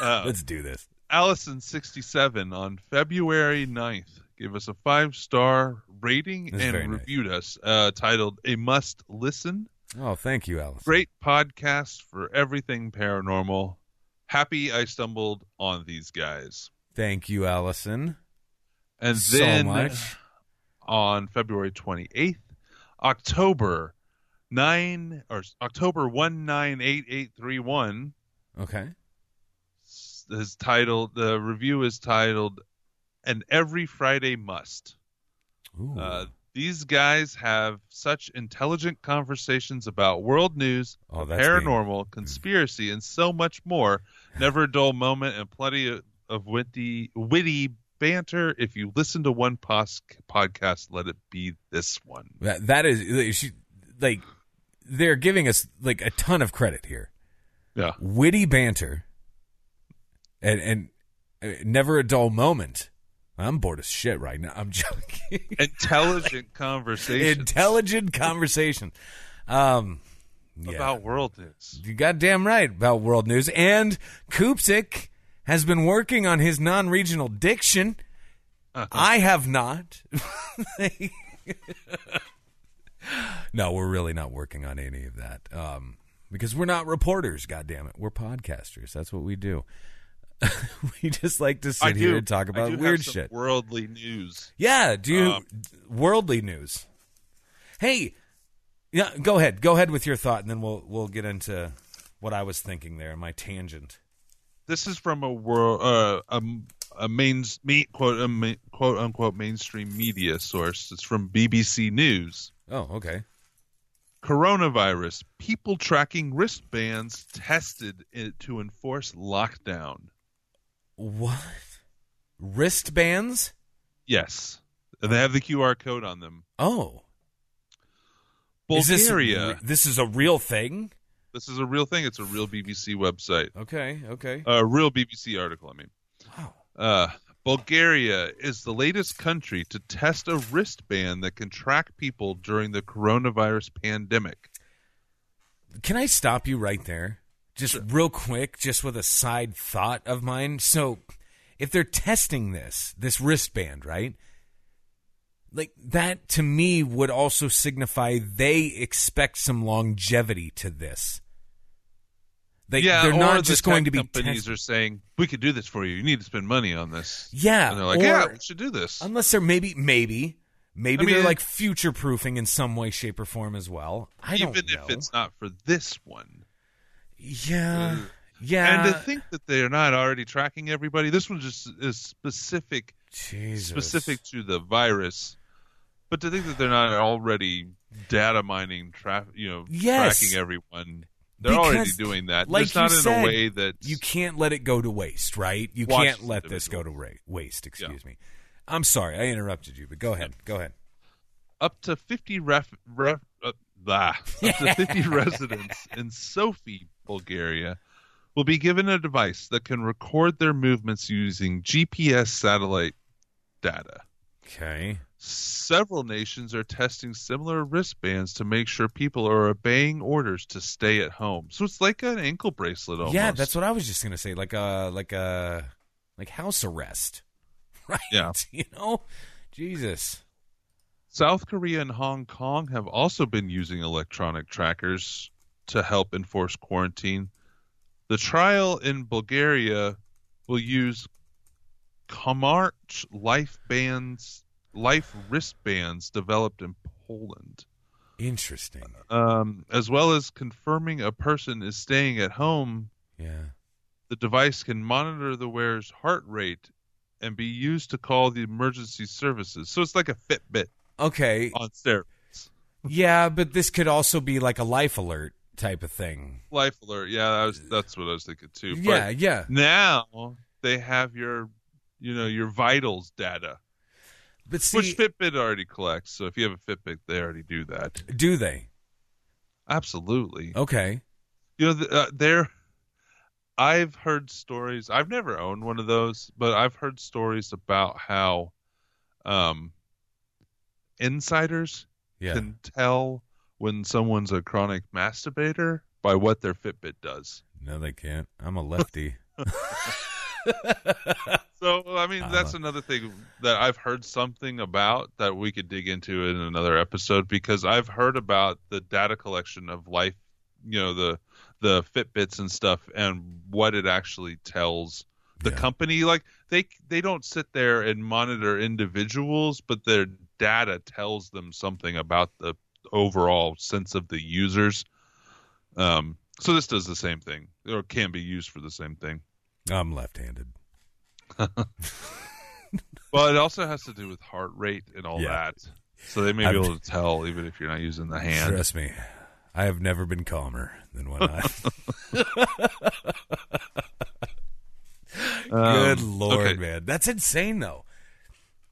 Uh, Let's do this. Allison67 on February 9th gave us a five star rating That's and nice. reviewed us, uh, titled A Must Listen. Oh, thank you, Alice. Great podcast for everything paranormal. Happy I stumbled on these guys. Thank you, Allison. And so then much. on February 28th, October 9 or October 198831 Okay. is titled the review is titled An Every Friday Must. Ooh. Uh, these guys have such intelligent conversations about world news, Oh, paranormal, conspiracy, and so much more. Never a dull moment and plenty of, of witty, witty banter. If you listen to one pos- podcast, let it be this one. that, that is she, like they're giving us like a ton of credit here. Yeah. Witty banter, and and uh, never a dull moment. I'm bored as shit right now. I'm joking. Intelligent conversation Intelligent conversation. Um, yeah. about world news. You goddamn right about world news. And Kupsik has been working on his non-regional diction. Uh-huh. I have not. no, we're really not working on any of that. Um, because we're not reporters, goddamn it. We're podcasters. That's what we do. we just like to sit I do here and talk about weird shit. worldly news. Yeah, do you Um, worldly news? Hey, yeah, go ahead. Go ahead with your thought, and then we'll we'll get into what I was thinking there, my tangent. This is from a world, uh, a, a main, me, quote, a quote unquote mainstream media source. It's from BBC News. Oh, okay. Coronavirus: People tracking wristbands tested it to enforce lockdown. What wristbands? Yes, they have the QR code on them. Oh, Is this- Bulgaria. This, is a real thing. This is a real thing. It's a real BBC website. Okay, okay. A real BBC article. I mean. Wow. Uh, Bulgaria is the latest country to test a wristband that can track people during the coronavirus pandemic. Can I stop you right there? Just real quick, just with a side thought of mine. So, if they're testing this, this wristband, right? Like that to me would also signify they expect some longevity to this. They, yeah, they're not the just going to be companies test- are saying we could do this for you. You need to spend money on this. Yeah, and they're like, or- yeah, we should do this. unless they're maybe maybe maybe I mean, they're like future proofing in some way, shape, or form as well. I Even don't know. if it's not for this one. Yeah, yeah, and to think that they're not already tracking everybody, this one just is specific Jesus. specific to the virus. But to think that they're not already data mining, tra- you know, Yes. tracking everyone, they're already doing that. like Just not you in said, a way that You can't let it go to waste, right? You can't let this go to ra- waste. Excuse me. I'm sorry, I interrupted you, but go ahead. Go ahead. up to 50 ref, ref, uh, blah, up to 50 residents in Sofia, Bulgaria, will be given a device that can record their movements using GPS satellite data. Okay. Several nations are testing similar wristbands to make sure people are obeying orders to stay at home. So it's like an ankle bracelet almost. Yeah, that's what I was just gonna say. Like a like a like house arrest, right? Yeah. You know, Jesus. South Korea and Hong Kong have also been using electronic trackers to help enforce quarantine. The trial in Bulgaria will use Comarch life bands, life wristbands developed in Poland, Interesting. um, as well as confirming a person is staying at home. Yeah. The device can monitor the wearer's heart rate and be used to call the emergency services. So it's like a Fitbit Okay. on steroids. Yeah, but this could also be like a life alert type of thing. Life alert. Yeah, was, that's what I was thinking too. But Yeah, yeah. now they have your, you know, your vitals data, But see, which Fitbit already collects. So if you have a Fitbit, they already do that. do they? Absolutely. Okay. You know, uh, they're. I've heard stories. I've never owned one of those, but I've heard stories about how, um, insiders Yeah. can tell when someone's a chronic masturbator by what their Fitbit does. No, they can't. I'm a lefty. So I mean, that's another thing that I've heard something about that we could dig into in another episode because I've heard about the data collection of life, you know, the the Fitbits and stuff, and what it actually tells the Yeah. company. Like they they don't sit there and monitor individuals, but their data tells them something about the overall sense of the users. Um, so this does the same thing, or can be used for the same thing. I'm left-handed. Well, it also has to do with heart rate and all Yeah. that. So they may I've- be able to tell even if you're not using the hand. Trust me, I have never been calmer than when I. Good Um, lord, okay. man, that's insane though.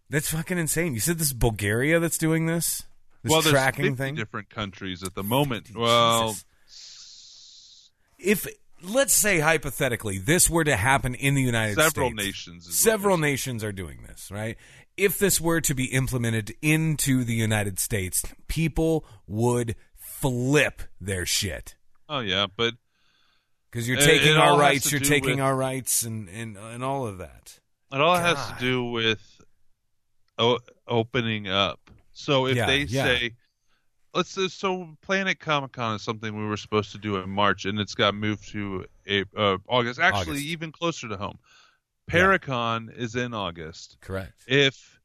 That's fucking insane. You said this is Bulgaria that's doing this. This well, there's tracking 50 thing. different countries at the moment. Well, Jesus. If let's say hypothetically this were to happen in the United several States, nations. several nations are doing this, right? If this were to be implemented into the United States, people would flip their shit. Oh yeah, but because you're taking it our rights, you're taking with- our rights, and and and all of that. it all has to do with o- opening up. So if Yeah, they yeah. say, let's say, so Planet Comic Con is something we were supposed to do in March, and it's got moved to a, uh, August. Actually, August. even closer to home. Yeah. Paracon is in August. Correct. if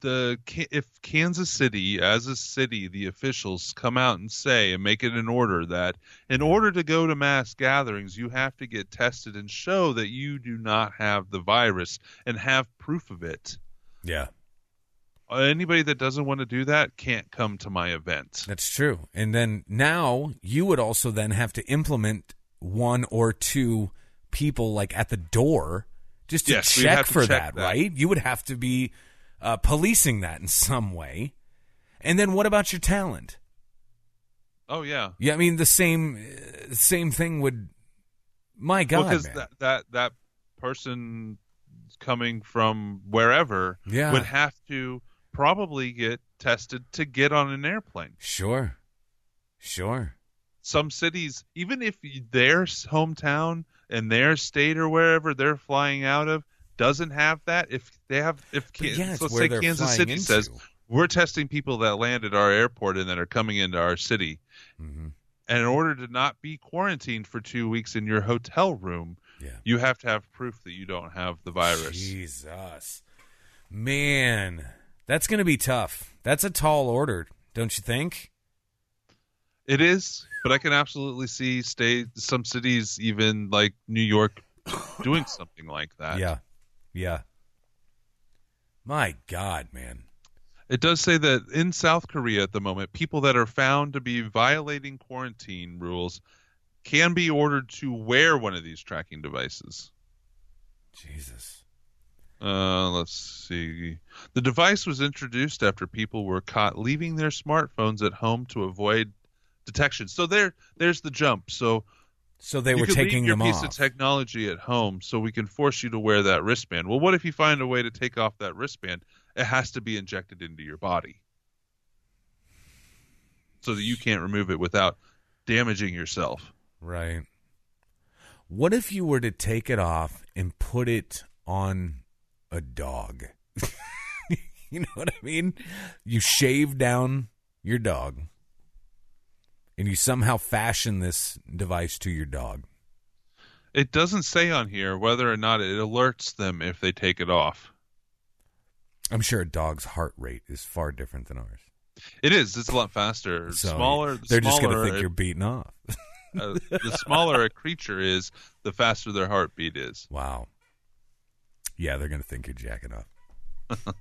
the if Kansas City as a city the officials come out and say and make it an order that in order to go to mass gatherings you have to get tested and show that you do not have the virus and have proof of it Yeah, anybody that doesn't want to do that can't come to my event that's true. And then now you would also then have to implement one or two people like at the door just to Yes, check to for check that, that. right? You would have to be uh, policing that in some way. And then what about your talent? oh yeah Yeah, I mean the same uh, same thing would. My God, because man. that that that person coming from wherever Yeah. would have to probably get tested to get on an airplane sure, sure. some cities, even if their hometown and their state or wherever they're flying out of doesn't have that, if they have, if yeah, let's say Kansas City into. says we're testing people that land at our airport and that are coming into our city, Mhm. and in order to not be quarantined for two weeks in your hotel room, Yeah. you have to have proof that you don't have the virus. Jesus, man, that's going to be tough. That's a tall order, don't you think? It is, but I can absolutely see state some cities, even like New York, doing something like that. Yeah, yeah. My God, man. It does say that in South Korea at the moment, people that are found to be violating quarantine rules can be ordered to wear one of these tracking devices. Jesus. Uh, let's see. The device was introduced after people were caught leaving their smartphones at home to avoid detection. So there, there's the jump. So So they were taking your piece off. of technology at home, so we can force you to wear that wristband. Well, what if you find a way to take off that wristband? It has to be injected into your body, so that you can't remove it without damaging yourself. Right. What if you were to take it off and put it on a dog? you know what I mean? You shave down your dog and you somehow fashion this device to your dog. It doesn't say on here whether or not it alerts them if they take it off. I'm sure a dog's heart rate is far different than ours. It is. It's a lot faster. So smaller. The they're just going to think a- you're beating off. uh, the smaller a creature is, the faster their heartbeat is. wow. Yeah, they're going to think you're jacking off. oh,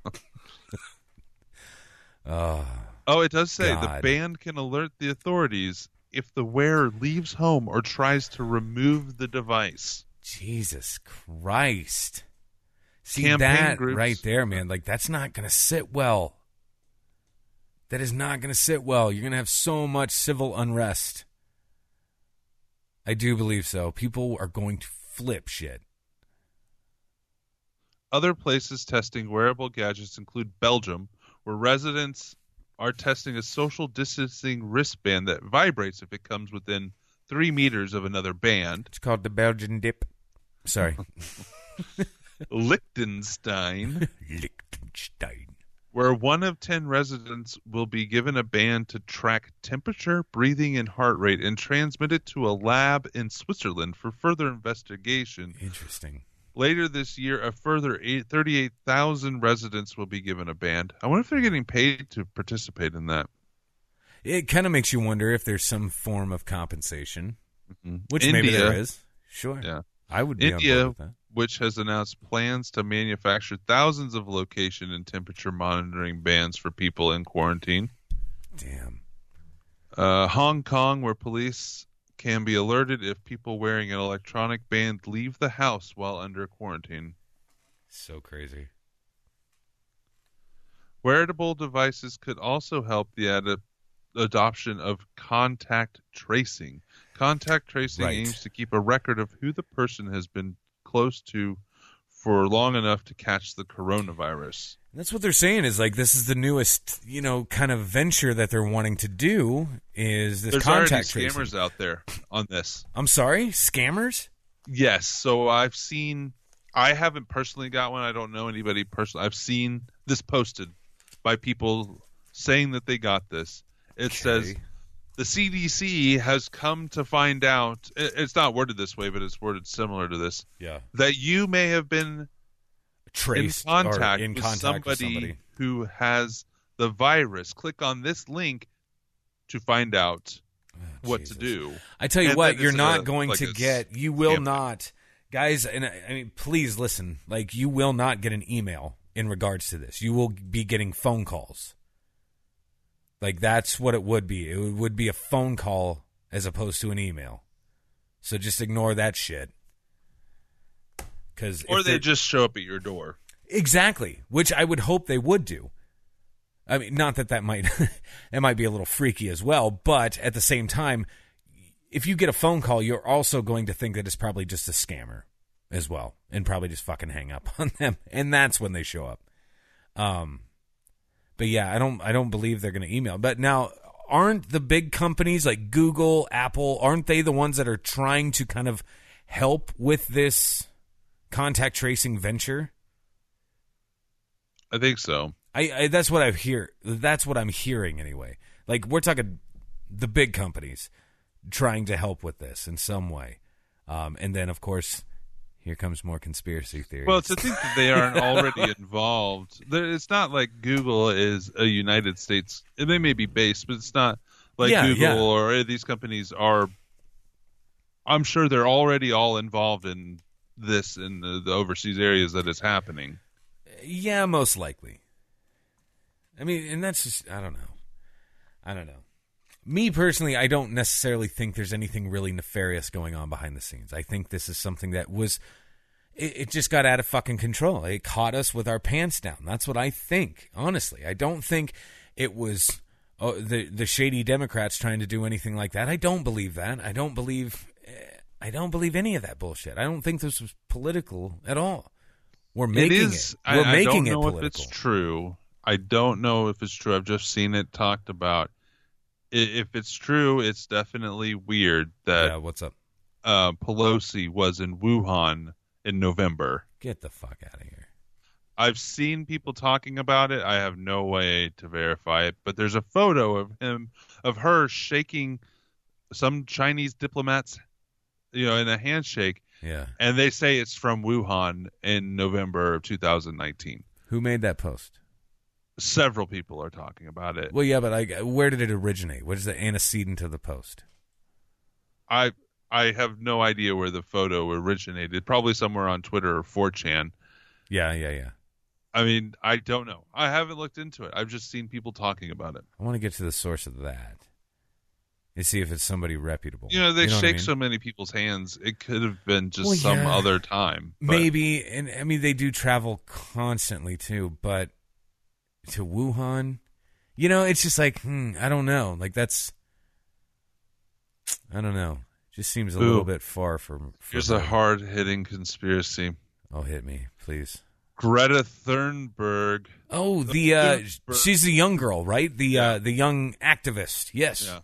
ah, Oh, it does say the band can alert the authorities if the wearer leaves home or tries to remove the device. Jesus Christ. See Campaign that groups- right there, man. Like that's not going to sit well. That is not going to sit well. You're going to have so much civil unrest. I do believe so. People are going to flip shit. Other places testing wearable gadgets include Belgium, where residents are testing a social distancing wristband that vibrates if it comes within three meters of another band. It's called the Belgian dip. Sorry. Liechtenstein, Liechtenstein. where one of ten residents will be given a band to track temperature, breathing, and heart rate and transmit it to a lab in Switzerland for further investigation. Interesting. Later this year, a further 38,000 residents will be given a band. I wonder if they're getting paid to participate in that. It kind of makes you wonder if there's some form of compensation, which India, maybe there is. Sure. Yeah. I would be on India, board with that. which has announced plans to manufacture thousands of location and temperature monitoring bands for people in quarantine. Damn. Uh, Hong Kong, where police can be alerted if people wearing an electronic band leave the house while under quarantine. So crazy. Wearable devices could also help the ad- adoption of contact tracing. Contact tracing Right. aims to keep a record of who the person has been close to for long enough to catch the coronavirus. That's what they're saying is like this is the newest, you know, kind of venture that they're wanting to do is this There's already contact tracing. scammers out there on this. I'm sorry, scammers? Yes, so I've seen. I haven't personally got one. I don't know anybody personally. I've seen this posted by people saying that they got this. It says the CDC has come to find out. It's not worded this way, but it's worded similar to this. Yeah. That you may have been Traced in contact, in with, contact with somebody somebody. who has the virus. Click on this link to find out oh, what Jesus. to do. I tell you And what, you're not a- going like to get. You will scam. not, guys. And I I mean, please listen. Like, you will not get an email in regards to this. You will be getting phone calls. Like that's what it would be. It would be a phone call as opposed to an email. So just ignore that shit. Because Or they just show up at your door. Exactly, which I would hope they would do. I mean, not that that might it might be a little freaky as well, but at the same time, if you get a phone call, you're also going to think that it's probably just a scammer as well, and probably just fucking hang up on them, and that's when they show up. Um, but yeah, I don't I don't believe they're going to email. But now, aren't the big companies like Google, Apple, aren't they the ones that are trying to kind of help with this contact tracing venture? I think so. I, I that's what I hear. That's what I'm hearing anyway. Like we're talking the big companies trying to help with this in some way, um, and then of course here comes more conspiracy theories. Well, to think that they aren't already involved, it's not like Google is a United States. They may be based, but it's not like Yeah, Google yeah. or any of these companies are. I'm sure they're already all involved in this in the, the overseas areas that it's happening. yeah, most likely. I mean, and that's just I don't know. I don't know. Me personally, I don't necessarily think there's anything really nefarious going on behind the scenes. I think this is something that was it, it just got out of fucking control. It caught us with our pants down. That's what I think. Honestly, I don't think it was oh, the the shady Democrats trying to do anything like that. I don't believe that. I don't believe. I don't believe any of that bullshit. I don't think this was political at all. We're making it it. is. We're I, making I don't it political. if it's true. I don't know if it's true. I've just seen it talked about. If it's true, it's definitely weird that yeah, what's up? uh, Pelosi was in Wuhan in November. Get the fuck out of here. I've seen people talking about it. I have no way to verify it, but there's a photo of him of her shaking some Chinese diplomats, you know, in a handshake, Yeah. and they say it's from Wuhan in November of 2019. Who made that post? Several people are talking about it. Well, yeah, but I, where did it originate? What is the antecedent to the post? I I have no idea where the photo originated. Probably somewhere on Twitter or 4chan. Yeah, yeah, yeah. I mean, I don't know. I haven't looked into it. I've just seen people talking about it. I want to get to the source of that and see if it's somebody reputable. You know, they what I shake mean? so many people's hands. It could have been just Well, some yeah. other time. but- Maybe, and I mean, they do travel constantly too, but to Wuhan, you know, it's just like, hmm, I don't know. Like, that's, I don't know. Just seems a Ooh. little bit far from. for Here's a hard hitting conspiracy. Oh, hit me, please. Greta Thunberg. Oh, the uh, Thunberg. she's the young girl, right? The uh, the young activist. Yes. Yeah.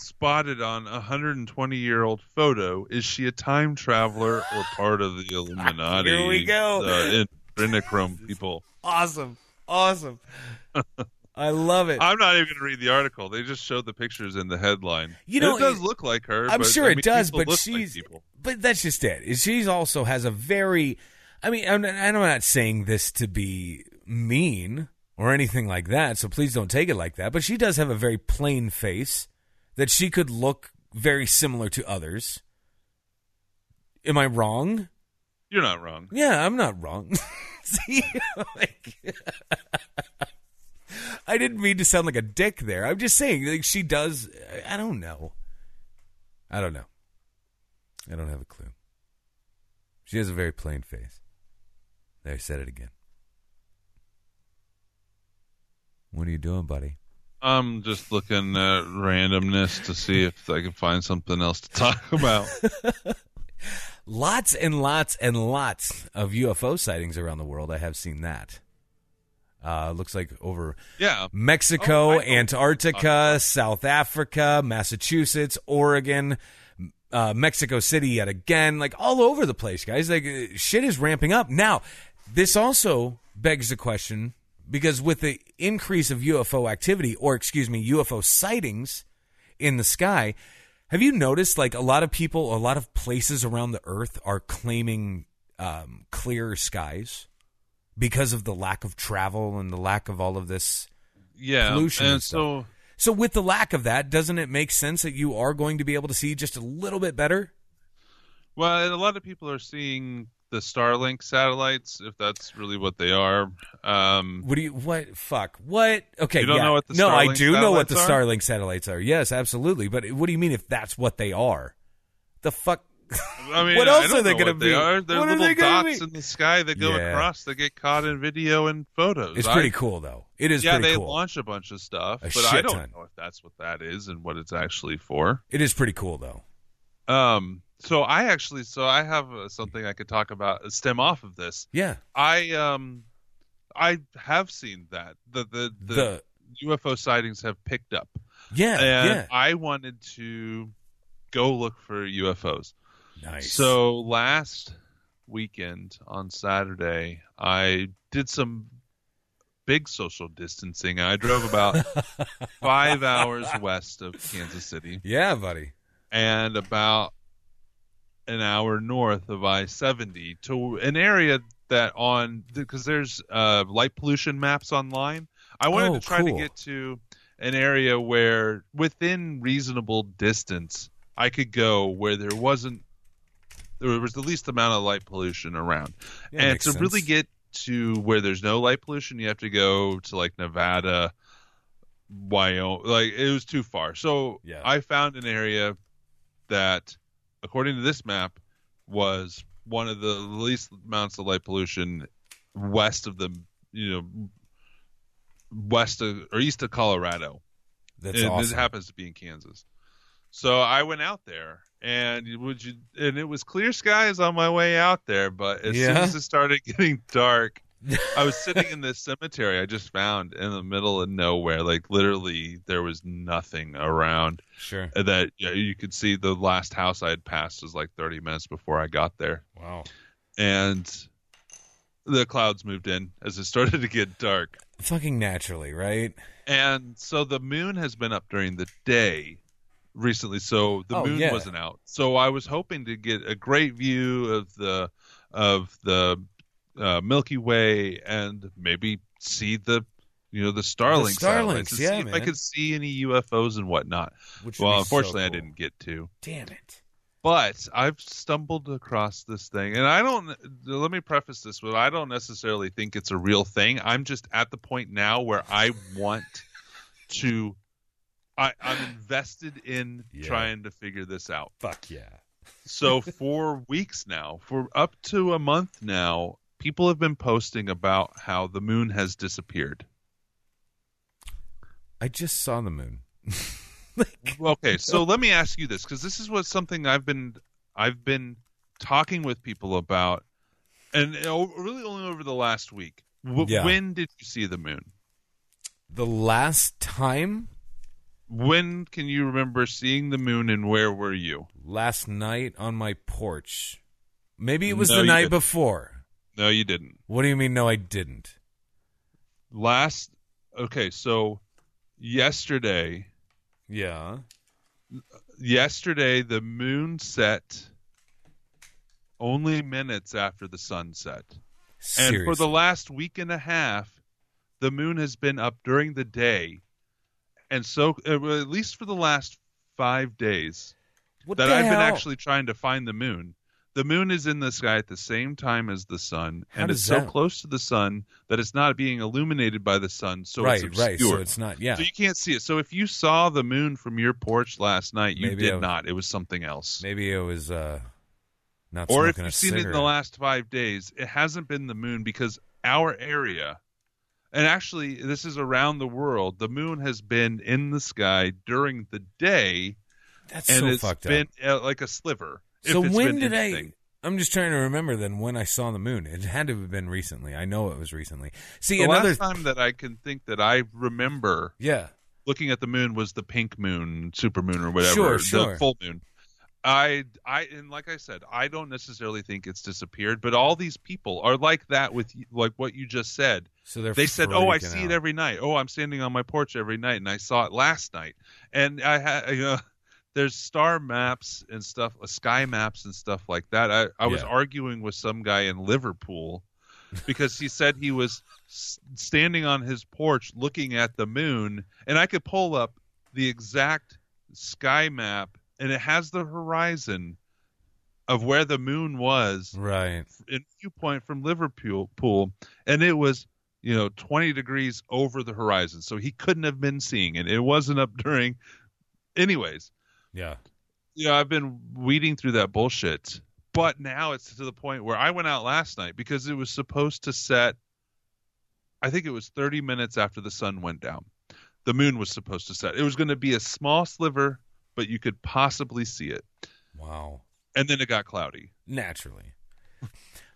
Spotted on a 120 year old photo. Is she a time traveler or part of the Illuminati? Here we go. Uh, adrenochrome people. Awesome. Awesome. I love it. I'm not even going to read the article. They just showed the pictures in the headline. You know, it does it- look like her. I'm but, sure I it does, but look like she's. but that's just it. She's also has a very. I mean, I'm, I'm not saying this to be mean or anything like that, so please don't take it like that. But she does have a very plain face that she could look very similar to others. Am I wrong? You're not wrong. Yeah, I'm not wrong. See, like, I didn't mean to sound like a dick there. I'm just saying, like, she does. I don't know. I don't know. I don't have a clue. She has a very plain face. There, I said it again. What are you doing, buddy? I'm just looking at randomness to see if I can find something else to talk about. Lots and lots and lots of UFO sightings around the world. I have seen that. Uh, looks like over yeah. Mexico, Oh, Antarctica, South Africa, Massachusetts, Oregon, uh, Mexico City yet again, like all over the place, guys. Like uh, shit is ramping up. Now, this also begs the question because with the increase of UFO activity, or excuse me, UFO sightings in the sky, have you noticed like a lot of people, a lot of places around the earth are claiming um, clear skies because of the lack of travel and the lack of all of this Yeah. pollution and and so so with the lack of that, doesn't it make sense that you are going to be able to see just a little bit better? Well, a lot of people are seeing the Starlink satellites, if that's really what they are. Um, What do you what fuck? What? Okay, You don't yeah. know what the No, I do know what the are? Starlink satellites are. Yes, absolutely. But what do you mean if that's what they are? The fuck I mean, What else are they gonna be? They are. They're What are little they dots in the sky that go Yeah. across that get caught in video and photos. It's I- pretty cool though. It is yeah, they cool. launch a bunch of stuff, A but I don't ton. know if that's what that is and what it's actually for. It is pretty cool though. Um, so I actually, so I have uh, something I could talk about, uh, stem off of this. Yeah. I um, I have seen that the the, the, The, UFO sightings have picked up, yeah, and yeah. I wanted to go look for UFOs. Nice. So last weekend on Saturday, I did some big social distancing. I drove about five hours west of Kansas City yeah, buddy. and about an hour north of I 70 to an area that on because there's uh, light pollution maps online. I wanted Oh, to try cool. to get to an area where within reasonable distance I could go where there wasn't there was the least amount of light pollution around. Yeah, and to really get to where there's no light pollution, you have to go to like Nevada, Wyoming. Like it was too far. So Yeah. I found an area that, according to this map, was one of the least amounts of light pollution west of the you know west of or east of Colorado. That's and awesome. It happens to be in Kansas. So I went out there, and would you? And it was clear skies on my way out there. But as soon as it started getting dark, I was sitting in this cemetery I just found in the middle of nowhere. Like literally, there was nothing around. Sure. That yeah, you could see the last house I had passed was like 30 minutes before I got there, Wow. and the clouds moved in as it started to get dark. Fucking naturally, right? And so the moon has been up during the day recently, so the Oh, moon yeah. wasn't out. So I was hoping to get a great view of the of the uh, Milky Way and maybe see the you know the Starlink Starlinks, satellites yeah, see if I could see any UFOs and whatnot. Which Well, be so unfortunately, I didn't get to. Damn it. But I've stumbled across this thing, and I don't. Let me preface this with: I don't necessarily think it's a real thing. I'm just at the point now where I want to. I, I'm invested in Yeah. trying to figure this out. Fuck yeah. So for weeks now, for up to a month now, people have been posting about how the moon has disappeared. I just saw the moon. okay, so let me ask you this because this is what something I've been I've been talking with people about, and really only over the last week. W- Yeah. When did you see the moon? The last time, When can you remember seeing the moon, and where were you? last night on my porch. Maybe it was No, the night didn't. before. No, you didn't. What do you mean? No, I didn't. Last. Okay, so yesterday, Yeah. yesterday the moon set only minutes after the sun set. And for the last week and a half, the moon has been up during the day, and so uh, well, at least for the last five days What that the I've been actually trying to find the moon. The moon is in the sky at the same time as the sun, How and it's so that- close to the sun that it's not being illuminated by the sun, so right, it's right. obscured. So it's not. Yeah. So you can't see it. So if you saw the moon from your porch last night, you Maybe did not. It was something else. Maybe it was uh, not or if you've seen it in the last five days, it hasn't been the moon because our area, and actually this is around the world, the moon has been in the sky during the day, That's and so it's fucked been up. uh, like a sliver. So when did. I? I'm just trying to remember then when I saw the moon. It had to have been recently. I know it was recently. See The another. last time that I can think that I remember yeah. looking at the moon was the pink moon, super moon, or whatever, Sure, the sure. full moon. I, I, and like I said, I don't necessarily think it's disappeared, but all these people are like that with like what you just said. So they're they said, "Oh, I see out. it every night. Oh, I'm standing on my porch every night, and I saw it last night." And I had, you know, there's star maps and stuff, uh, sky maps and stuff like that. I, I was arguing with some guy in Liverpool because he said he was s- standing on his porch looking at the moon, and I could pull up the exact sky map, and it has the horizon of where the moon was Right. in viewpoint from Liverpool, pool, and it was you know 20 degrees over the horizon, so he couldn't have been seeing it. It wasn't up during. Anyways, Yeah. know, I've been weeding through that bullshit, but now it's to the point where I went out last night because it was supposed to set. I think it was 30 minutes after the sun went down. The moon was supposed to set. It was going to be a small sliver, but you could possibly see it. Wow. And then it got cloudy. Naturally.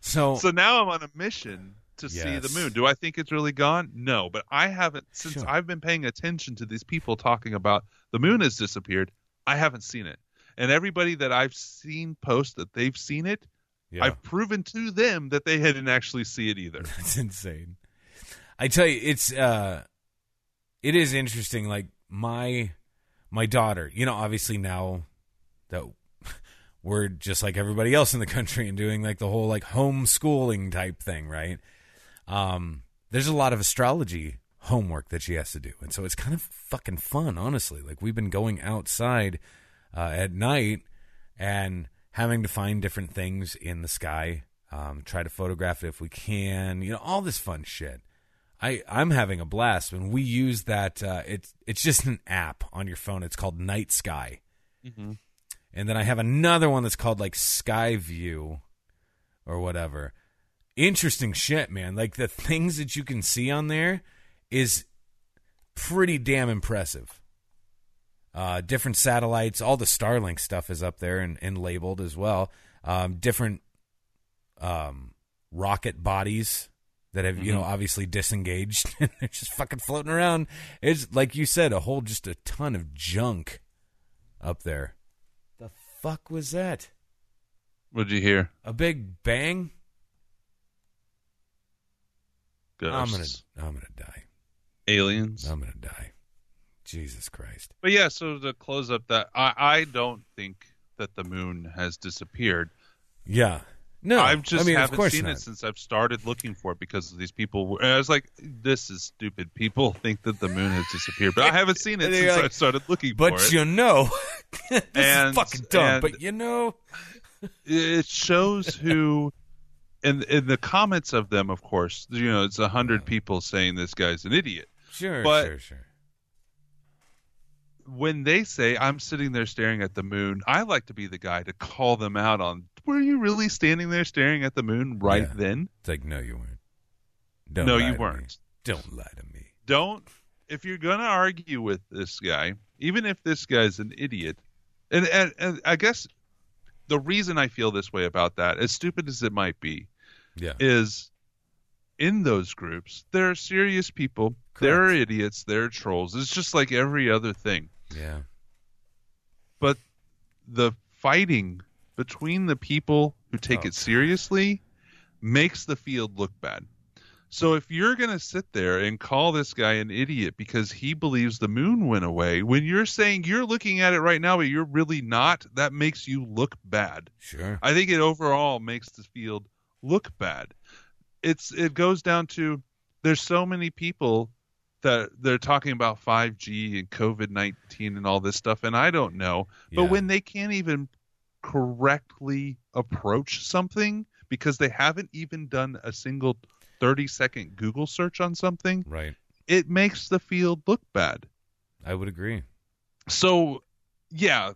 So, So now I'm on a mission to see the moon. Do I think it's really gone? No, but I haven't since Sure. I've been paying attention to these people talking about the moon has disappeared. I haven't seen it. And everybody that I've seen post that they've seen it, yeah. I've proven to them that they didn't actually see it either. That's insane. I tell you, it's uh it is interesting. Like my my daughter, you know, obviously now that we're just like everybody else in the country and doing like the whole like homeschooling type thing, right? Um, there's a lot of astrology homework that she has to do, and so it's kind of fucking fun, honestly. Like we've been going outside uh, at night and having to find different things in the sky Um, try to photograph it if we can. You know, all this fun shit. I I'm having a blast when we use that. Uh, it's it's just an app on your phone. It's called Night Sky, and then I have another one that's called like Sky View, or whatever. Interesting shit, man. Like the things that you can see on there is pretty damn impressive. Uh, different satellites, all the Starlink stuff is up there and, and labeled as well. Um, different um, rocket bodies that have, you know, obviously disengaged. They're just fucking floating around. It's like you said, a whole just a ton of junk up there. The fuck was that? What'd you hear? A big bang? Ghosts. I'm gonna, I'm gonna die. Aliens. I'm gonna die. Jesus Christ. But yeah, so to close up that, I, I don't think that the moon has disappeared. Yeah. No, I've just I mean, haven't seen not. it since I've started looking for it because of these people. were- And I was like, this is stupid. People think that the moon has disappeared, but I haven't seen it since like, I started looking But for it. you know, this And- is fucking dumb. and- but you know, it shows who in in the comments of them of course you know it's a hundred people saying this guy's an idiot sure, But- sure, sure. when they say i'm sitting there staring at the moon i like to be the guy to call them out on were you really standing there staring at the moon right Yeah. then It's like, no, you weren't. Don't no you weren't Don't lie to me. don't if you're gonna argue with this guy even if this guy's an idiot and, and, and i guess the reason i feel this way about that as stupid as it might be Yeah. is in those groups there are serious people there are idiots. They're trolls. It's just like every other thing. Yeah. but the fighting between the people who take Oh, it seriously makes the field look bad. So if you're going to sit there and call this guy an idiot because he believes the moon went away when you're saying you're looking at it right now but you're really not that makes you look bad. Sure. I think it overall makes the field look bad. It's it goes down to there's so many people that they're talking about 5G and COVID 19 and all this stuff, and I don't know. But Yeah. when they can't even correctly approach something because they haven't even done a single 30 second Google search on something, Right. it makes the field look bad. I would agree. So, yeah.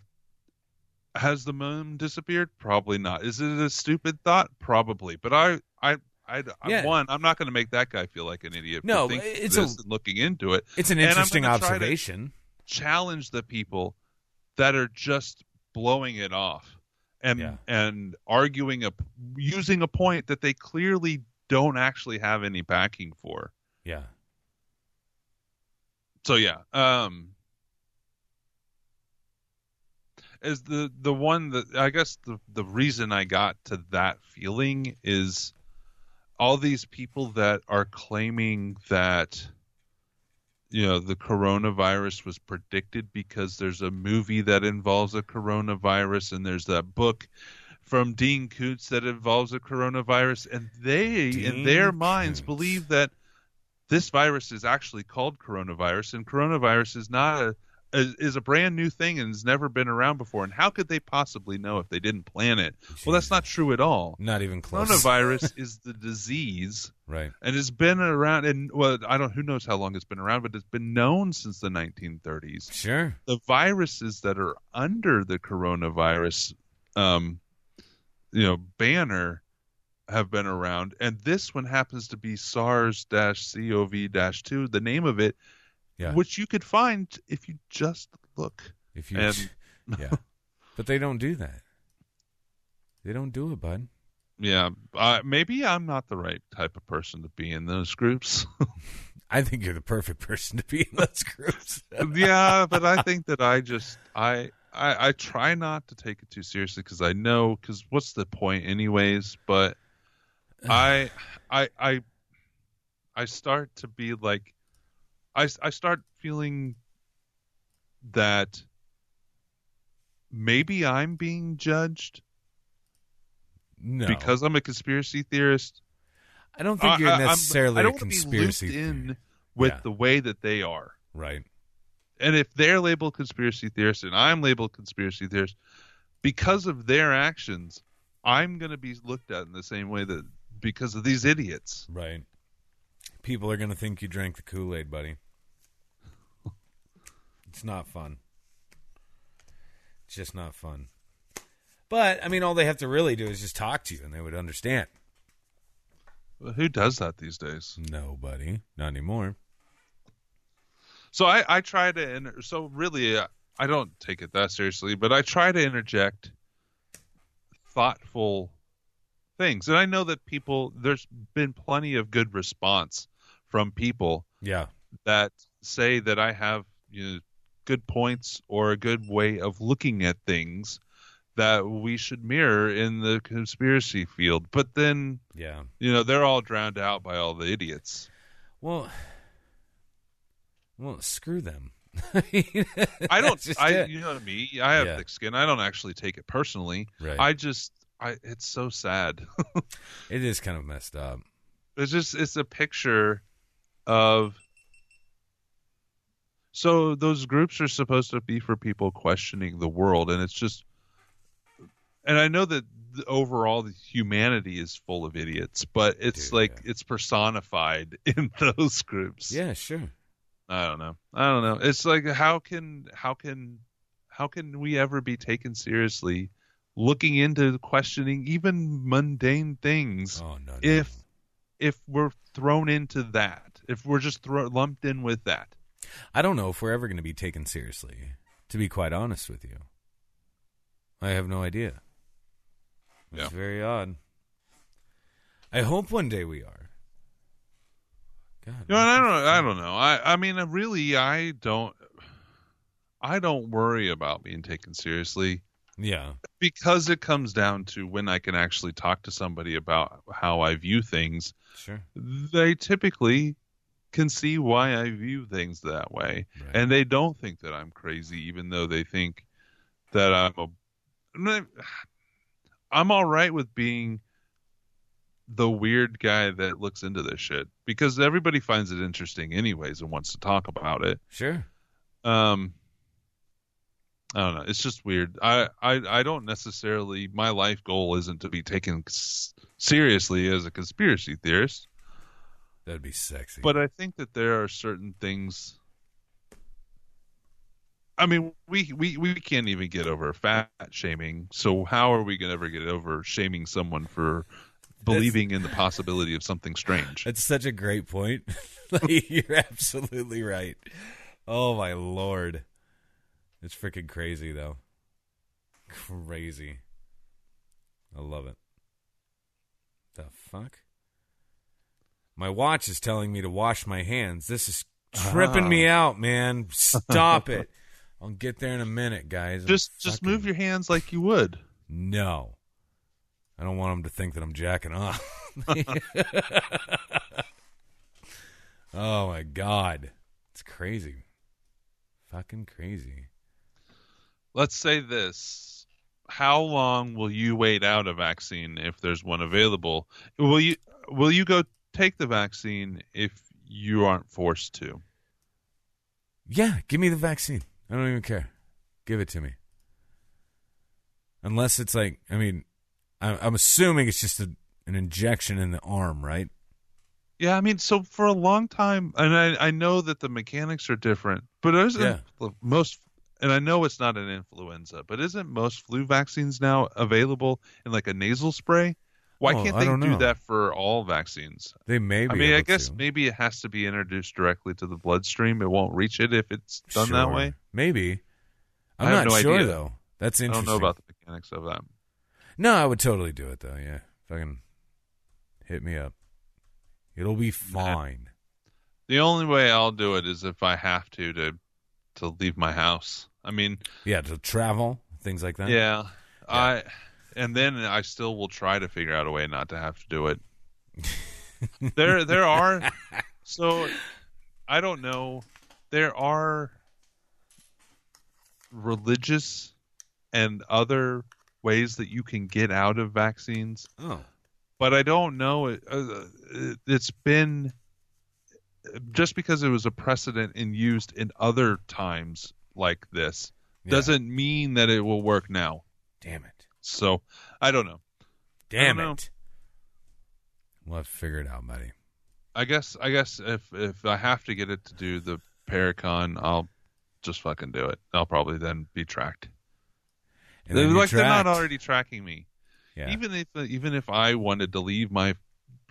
Has the moon disappeared? Probably not. Is it a stupid thought? Probably. But I, I, I, Yeah. one, I'm not going to make that guy feel like an idiot. No, it's this a- looking into it. It's an interesting observation. Challenge the people that are just blowing it off and Yeah. and arguing a using a point that they clearly don't actually have any backing for. Yeah. so yeah um is the the one that i guess the the reason i got to that feeling is all these people that are claiming that you know the coronavirus was predicted because there's a movie that involves a coronavirus and there's that book from Dean Koontz that involves a coronavirus and they in their minds Koontz. believe that this virus is actually called coronavirus and coronavirus is not a is, a brand new thing and has never been around before. And how could they possibly know if they didn't plan it? Well that's not true at all. Not even close. coronavirus is the disease. Right. and it's been around and well i don't who knows how long it's been around but it's been known since the 1930s Sure. the viruses that are under the coronavirus um you know banner have been around. And this one happens to be SARS-CoV-2 the name of it Yeah. which you could find if you just look If you. and yeah. But they don't do that. They don't do it, bud. yeah uh, maybe i'm not the right type of person to be in those groups I think you're the perfect person to be in those groups. yeah, but I think that I just I I, I try not to take it too seriously because I know because what's the point anyways? But I I I I start to be like I I start feeling that maybe I'm being judged no. because I'm a conspiracy theorist. I don't think you're I- I- necessarily I don't a be conspiracy looped in with Yeah. the way that they are. Right. and if they're labeled conspiracy theorists and I'm labeled conspiracy theorist, because of their actions, I'm going to be looked at in the same way that because of these idiots. Right. People are going to think you drank the Kool Aid, buddy. It's not fun. It's just not fun. But, I mean, all they have to really do is just talk to you and they would understand. Well, Who does that these days? Nobody. Not anymore. So I, I try to, inter- so really, uh, I don't take it that seriously, but I try to interject thoughtful things. And I know that people, there's been plenty of good response from people Yeah. that say that I have you know, good points or a good way of looking at things that we should mirror in the conspiracy field. But then, Yeah. you know, they're all drowned out by all the idiots. Well, well, screw them. I don't. I it. you know me. I have Yeah. thick skin. I don't actually take it personally. Right. I just. I. It's so sad. It is kind of messed up. it's just. It's a picture of. So those groups are supposed to be for people questioning the world, and it's just. And I know that overall the humanity is full of idiots, but it's Dude, like yeah. it's personified in those groups. Yeah, sure. I don't know. I don't know. It's like how can how can how can we ever be taken seriously looking into questioning even mundane things Oh no. no if if we're thrown into that. If we're just thro- lumped in with that. I don't know if we're ever going to be taken seriously. To be quite honest with you, I have no idea. It's Yeah. very odd. I hope one day we are. God, know, I don't I don't know. I I mean really I don't I don't worry about being taken seriously. yeah, because it comes down to when I can actually talk to somebody about how I view things, sure. they typically can see why I view things that way. Right. And they don't think that I'm crazy, even though they think that I'm a. I'm all right with being the weird guy that looks into this shit because everybody finds it interesting, anyways, and wants to talk about it. Sure. Um, I don't know. It's just weird. I, I, I don't necessarily. My life goal isn't to be taken s- seriously as a conspiracy theorist, That'd be sexy. but I think that there are certain things. I mean, we, we, we can't even get over fat shaming. So how are we going to ever get over shaming someone for believing in the possibility of something strange? That's such a great point. like, you're absolutely right. Oh my lord. It's freaking crazy though. Crazy. I love it. The fuck? My watch is telling me to wash my hands. This is ah. tripping me out, man. Stop it. I'll get there in a minute, guys. I'm Just just fucking- move your hands like you would. No. I don't want them to think that I'm jacking off. oh my god. It's crazy. Fucking crazy. let's say this how long will you wait out a vaccine if there's one available will you will you go take the vaccine if you aren't forced to Yeah, give me the vaccine. I don't even care. Give it to me. Unless it's like, I mean, I- I'm assuming it's just a, an injection in the arm, right? yeah i mean so for a long time and i, I know that the mechanics are different but isn't Yeah. most and i know it's not an influenza but isn't most flu vaccines now available in like a nasal spray why Oh, can't they do know. that for all vaccines They may be. I mean, I guess to. maybe it has to be introduced directly to the bloodstream. It won't reach it if it's done that way. Maybe. I'm not no sure idea. though. That's interesting. I don't know about the mechanics of that. No, I would totally do it though. Yeah, fucking hit me up. It'll be fine. The only way I'll do it is if I have to to to leave my house. I mean, Yeah, to travel things like that. yeah, I and then I still will try to figure out a way not to have to do it. there there are so I don't know. There are religious and other ways that you can get out of vaccines Oh, but I don't know. It, uh, it, it's been just because it was a precedent and used in other times like this yeah. doesn't mean that it will work now. Damn it. So I don't know. Damn know. it. We'll have to figure it out, buddy. I guess I guess if if I have to get it to do the Paracon, I'll just fucking do it. I'll probably then be tracked. And They're then you like they're not already tracking me. Yeah. Even if even if I wanted to leave my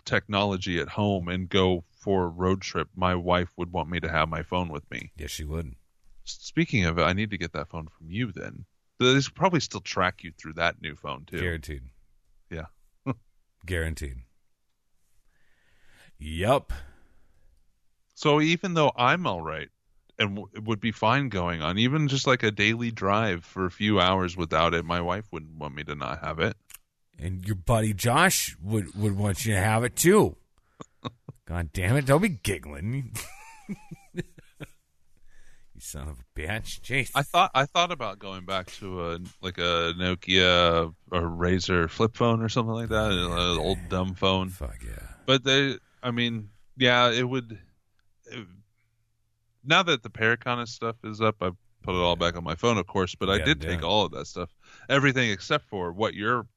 technology at home and go for a road trip, my wife would want me to have my phone with me. yes, she would. Speaking of it, I need to get that phone from you then. They probably still track you through that new phone too. Guaranteed. Yeah. Guaranteed. Yup. So even though I'm all right and w- would be fine going on, even just like a daily drive for a few hours without it, my wife wouldn't want me to not have it. And your buddy Josh would, would want you to have it too. God damn it. Don't be giggling. son of a bitch. Jeez. I thought I thought about going back to a like a Nokia or Razr flip phone or something like that, an old dumb phone. Fuck yeah. But they, I mean, yeah, it would. It, now that the Paracon stuff is up, I put it all back on my phone, of course. But I did yeah. take all of that stuff, everything except for what your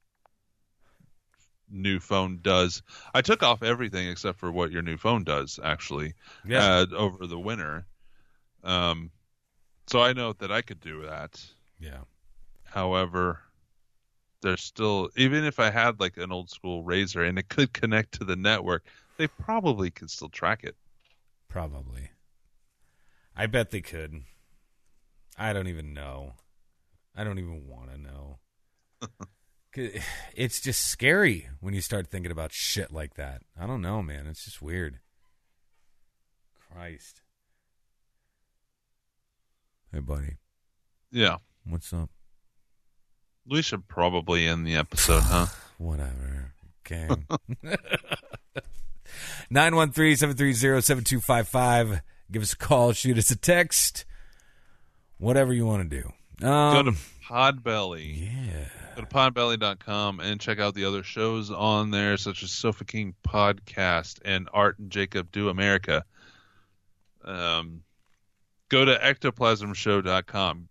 new phone does. I took off everything except for what your new phone does, actually, Yeah. uh, over the winter. Um, so I know that I could do that. yeah. However, there's still even if I had like an old school razor and it could connect to the network, they probably could still track it. Probably. I bet they could. I don't even know. I don't even want to know. it's just scary when you start thinking about shit like that. I don't know, man. It's just weird. Christ. Hey, buddy. Yeah. What's up? We should probably end the episode, huh? Whatever. Okay. 913-730-7255. Give us a call, shoot us a text. Whatever you want to do. Go Um, to Podbelly. yeah. Go to podbelly.com and check out the other shows on there, such as Sofa King Podcast and Art and Jacob Do America. Um, go to ectoplasmshow.com.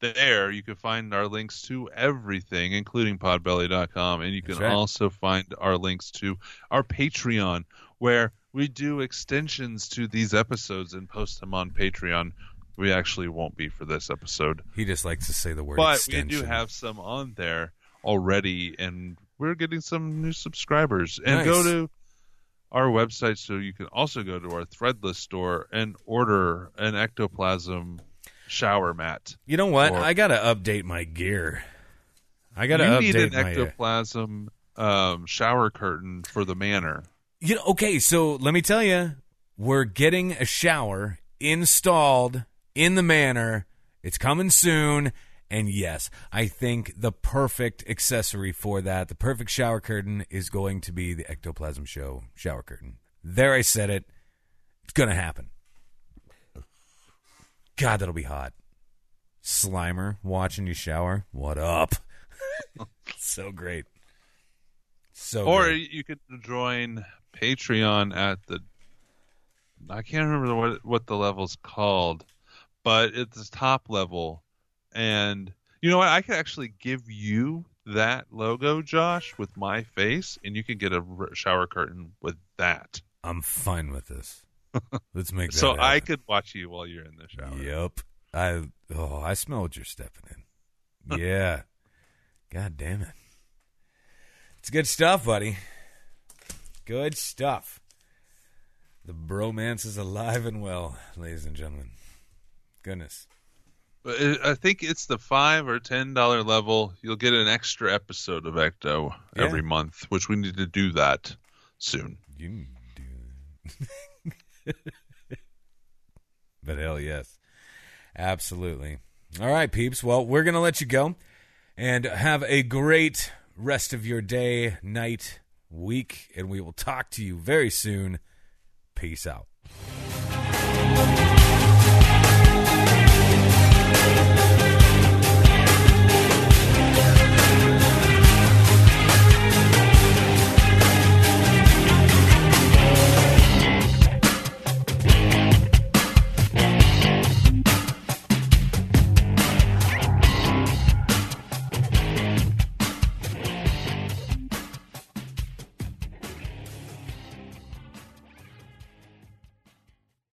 There, you can find our links to everything, including podbelly.com, and you can right. also find our links to our Patreon, where we do extensions to these episodes and post them on Patreon. We actually won't be for this episode He just likes to say the word but extension. we do have some on there already and we're getting some new subscribers and Nice. go to our website so you can also go to our threadless store and order an ectoplasm shower mat You know what? or- I got to update my gear. I got to you update need an my uh, ectoplasm um, shower curtain for the manor You know, okay, so let me tell you, we're getting a shower installed in the manor. It's coming soon. And yes, I think the perfect accessory for that, the perfect shower curtain, is going to be the Ectoplasm Show shower curtain. There, I said it. It's going to happen. God, that'll be hot. Slimer watching you shower. What up? so great. So or great. you could join patreon at the i can't remember what what the level's called but it's the top level and you know what i could actually give you that logo josh with my face and you can get a r- shower curtain with that I'm fine with this. Let's make that so i could watch you while you're in the shower Yep. I oh, I smell what you're stepping in. Yeah. God damn it. It's good stuff, buddy. Good stuff. The bromance is alive and well, ladies and gentlemen. Goodness. But i think it's the five or ten dollar level you'll get an extra episode of ecto Yeah. every month which we need to do that soon You do but hell yes. Absolutely. All right, peeps. Well, we're going to let you go and have a great rest of your day, night, week, and we will talk to you very soon. Peace out.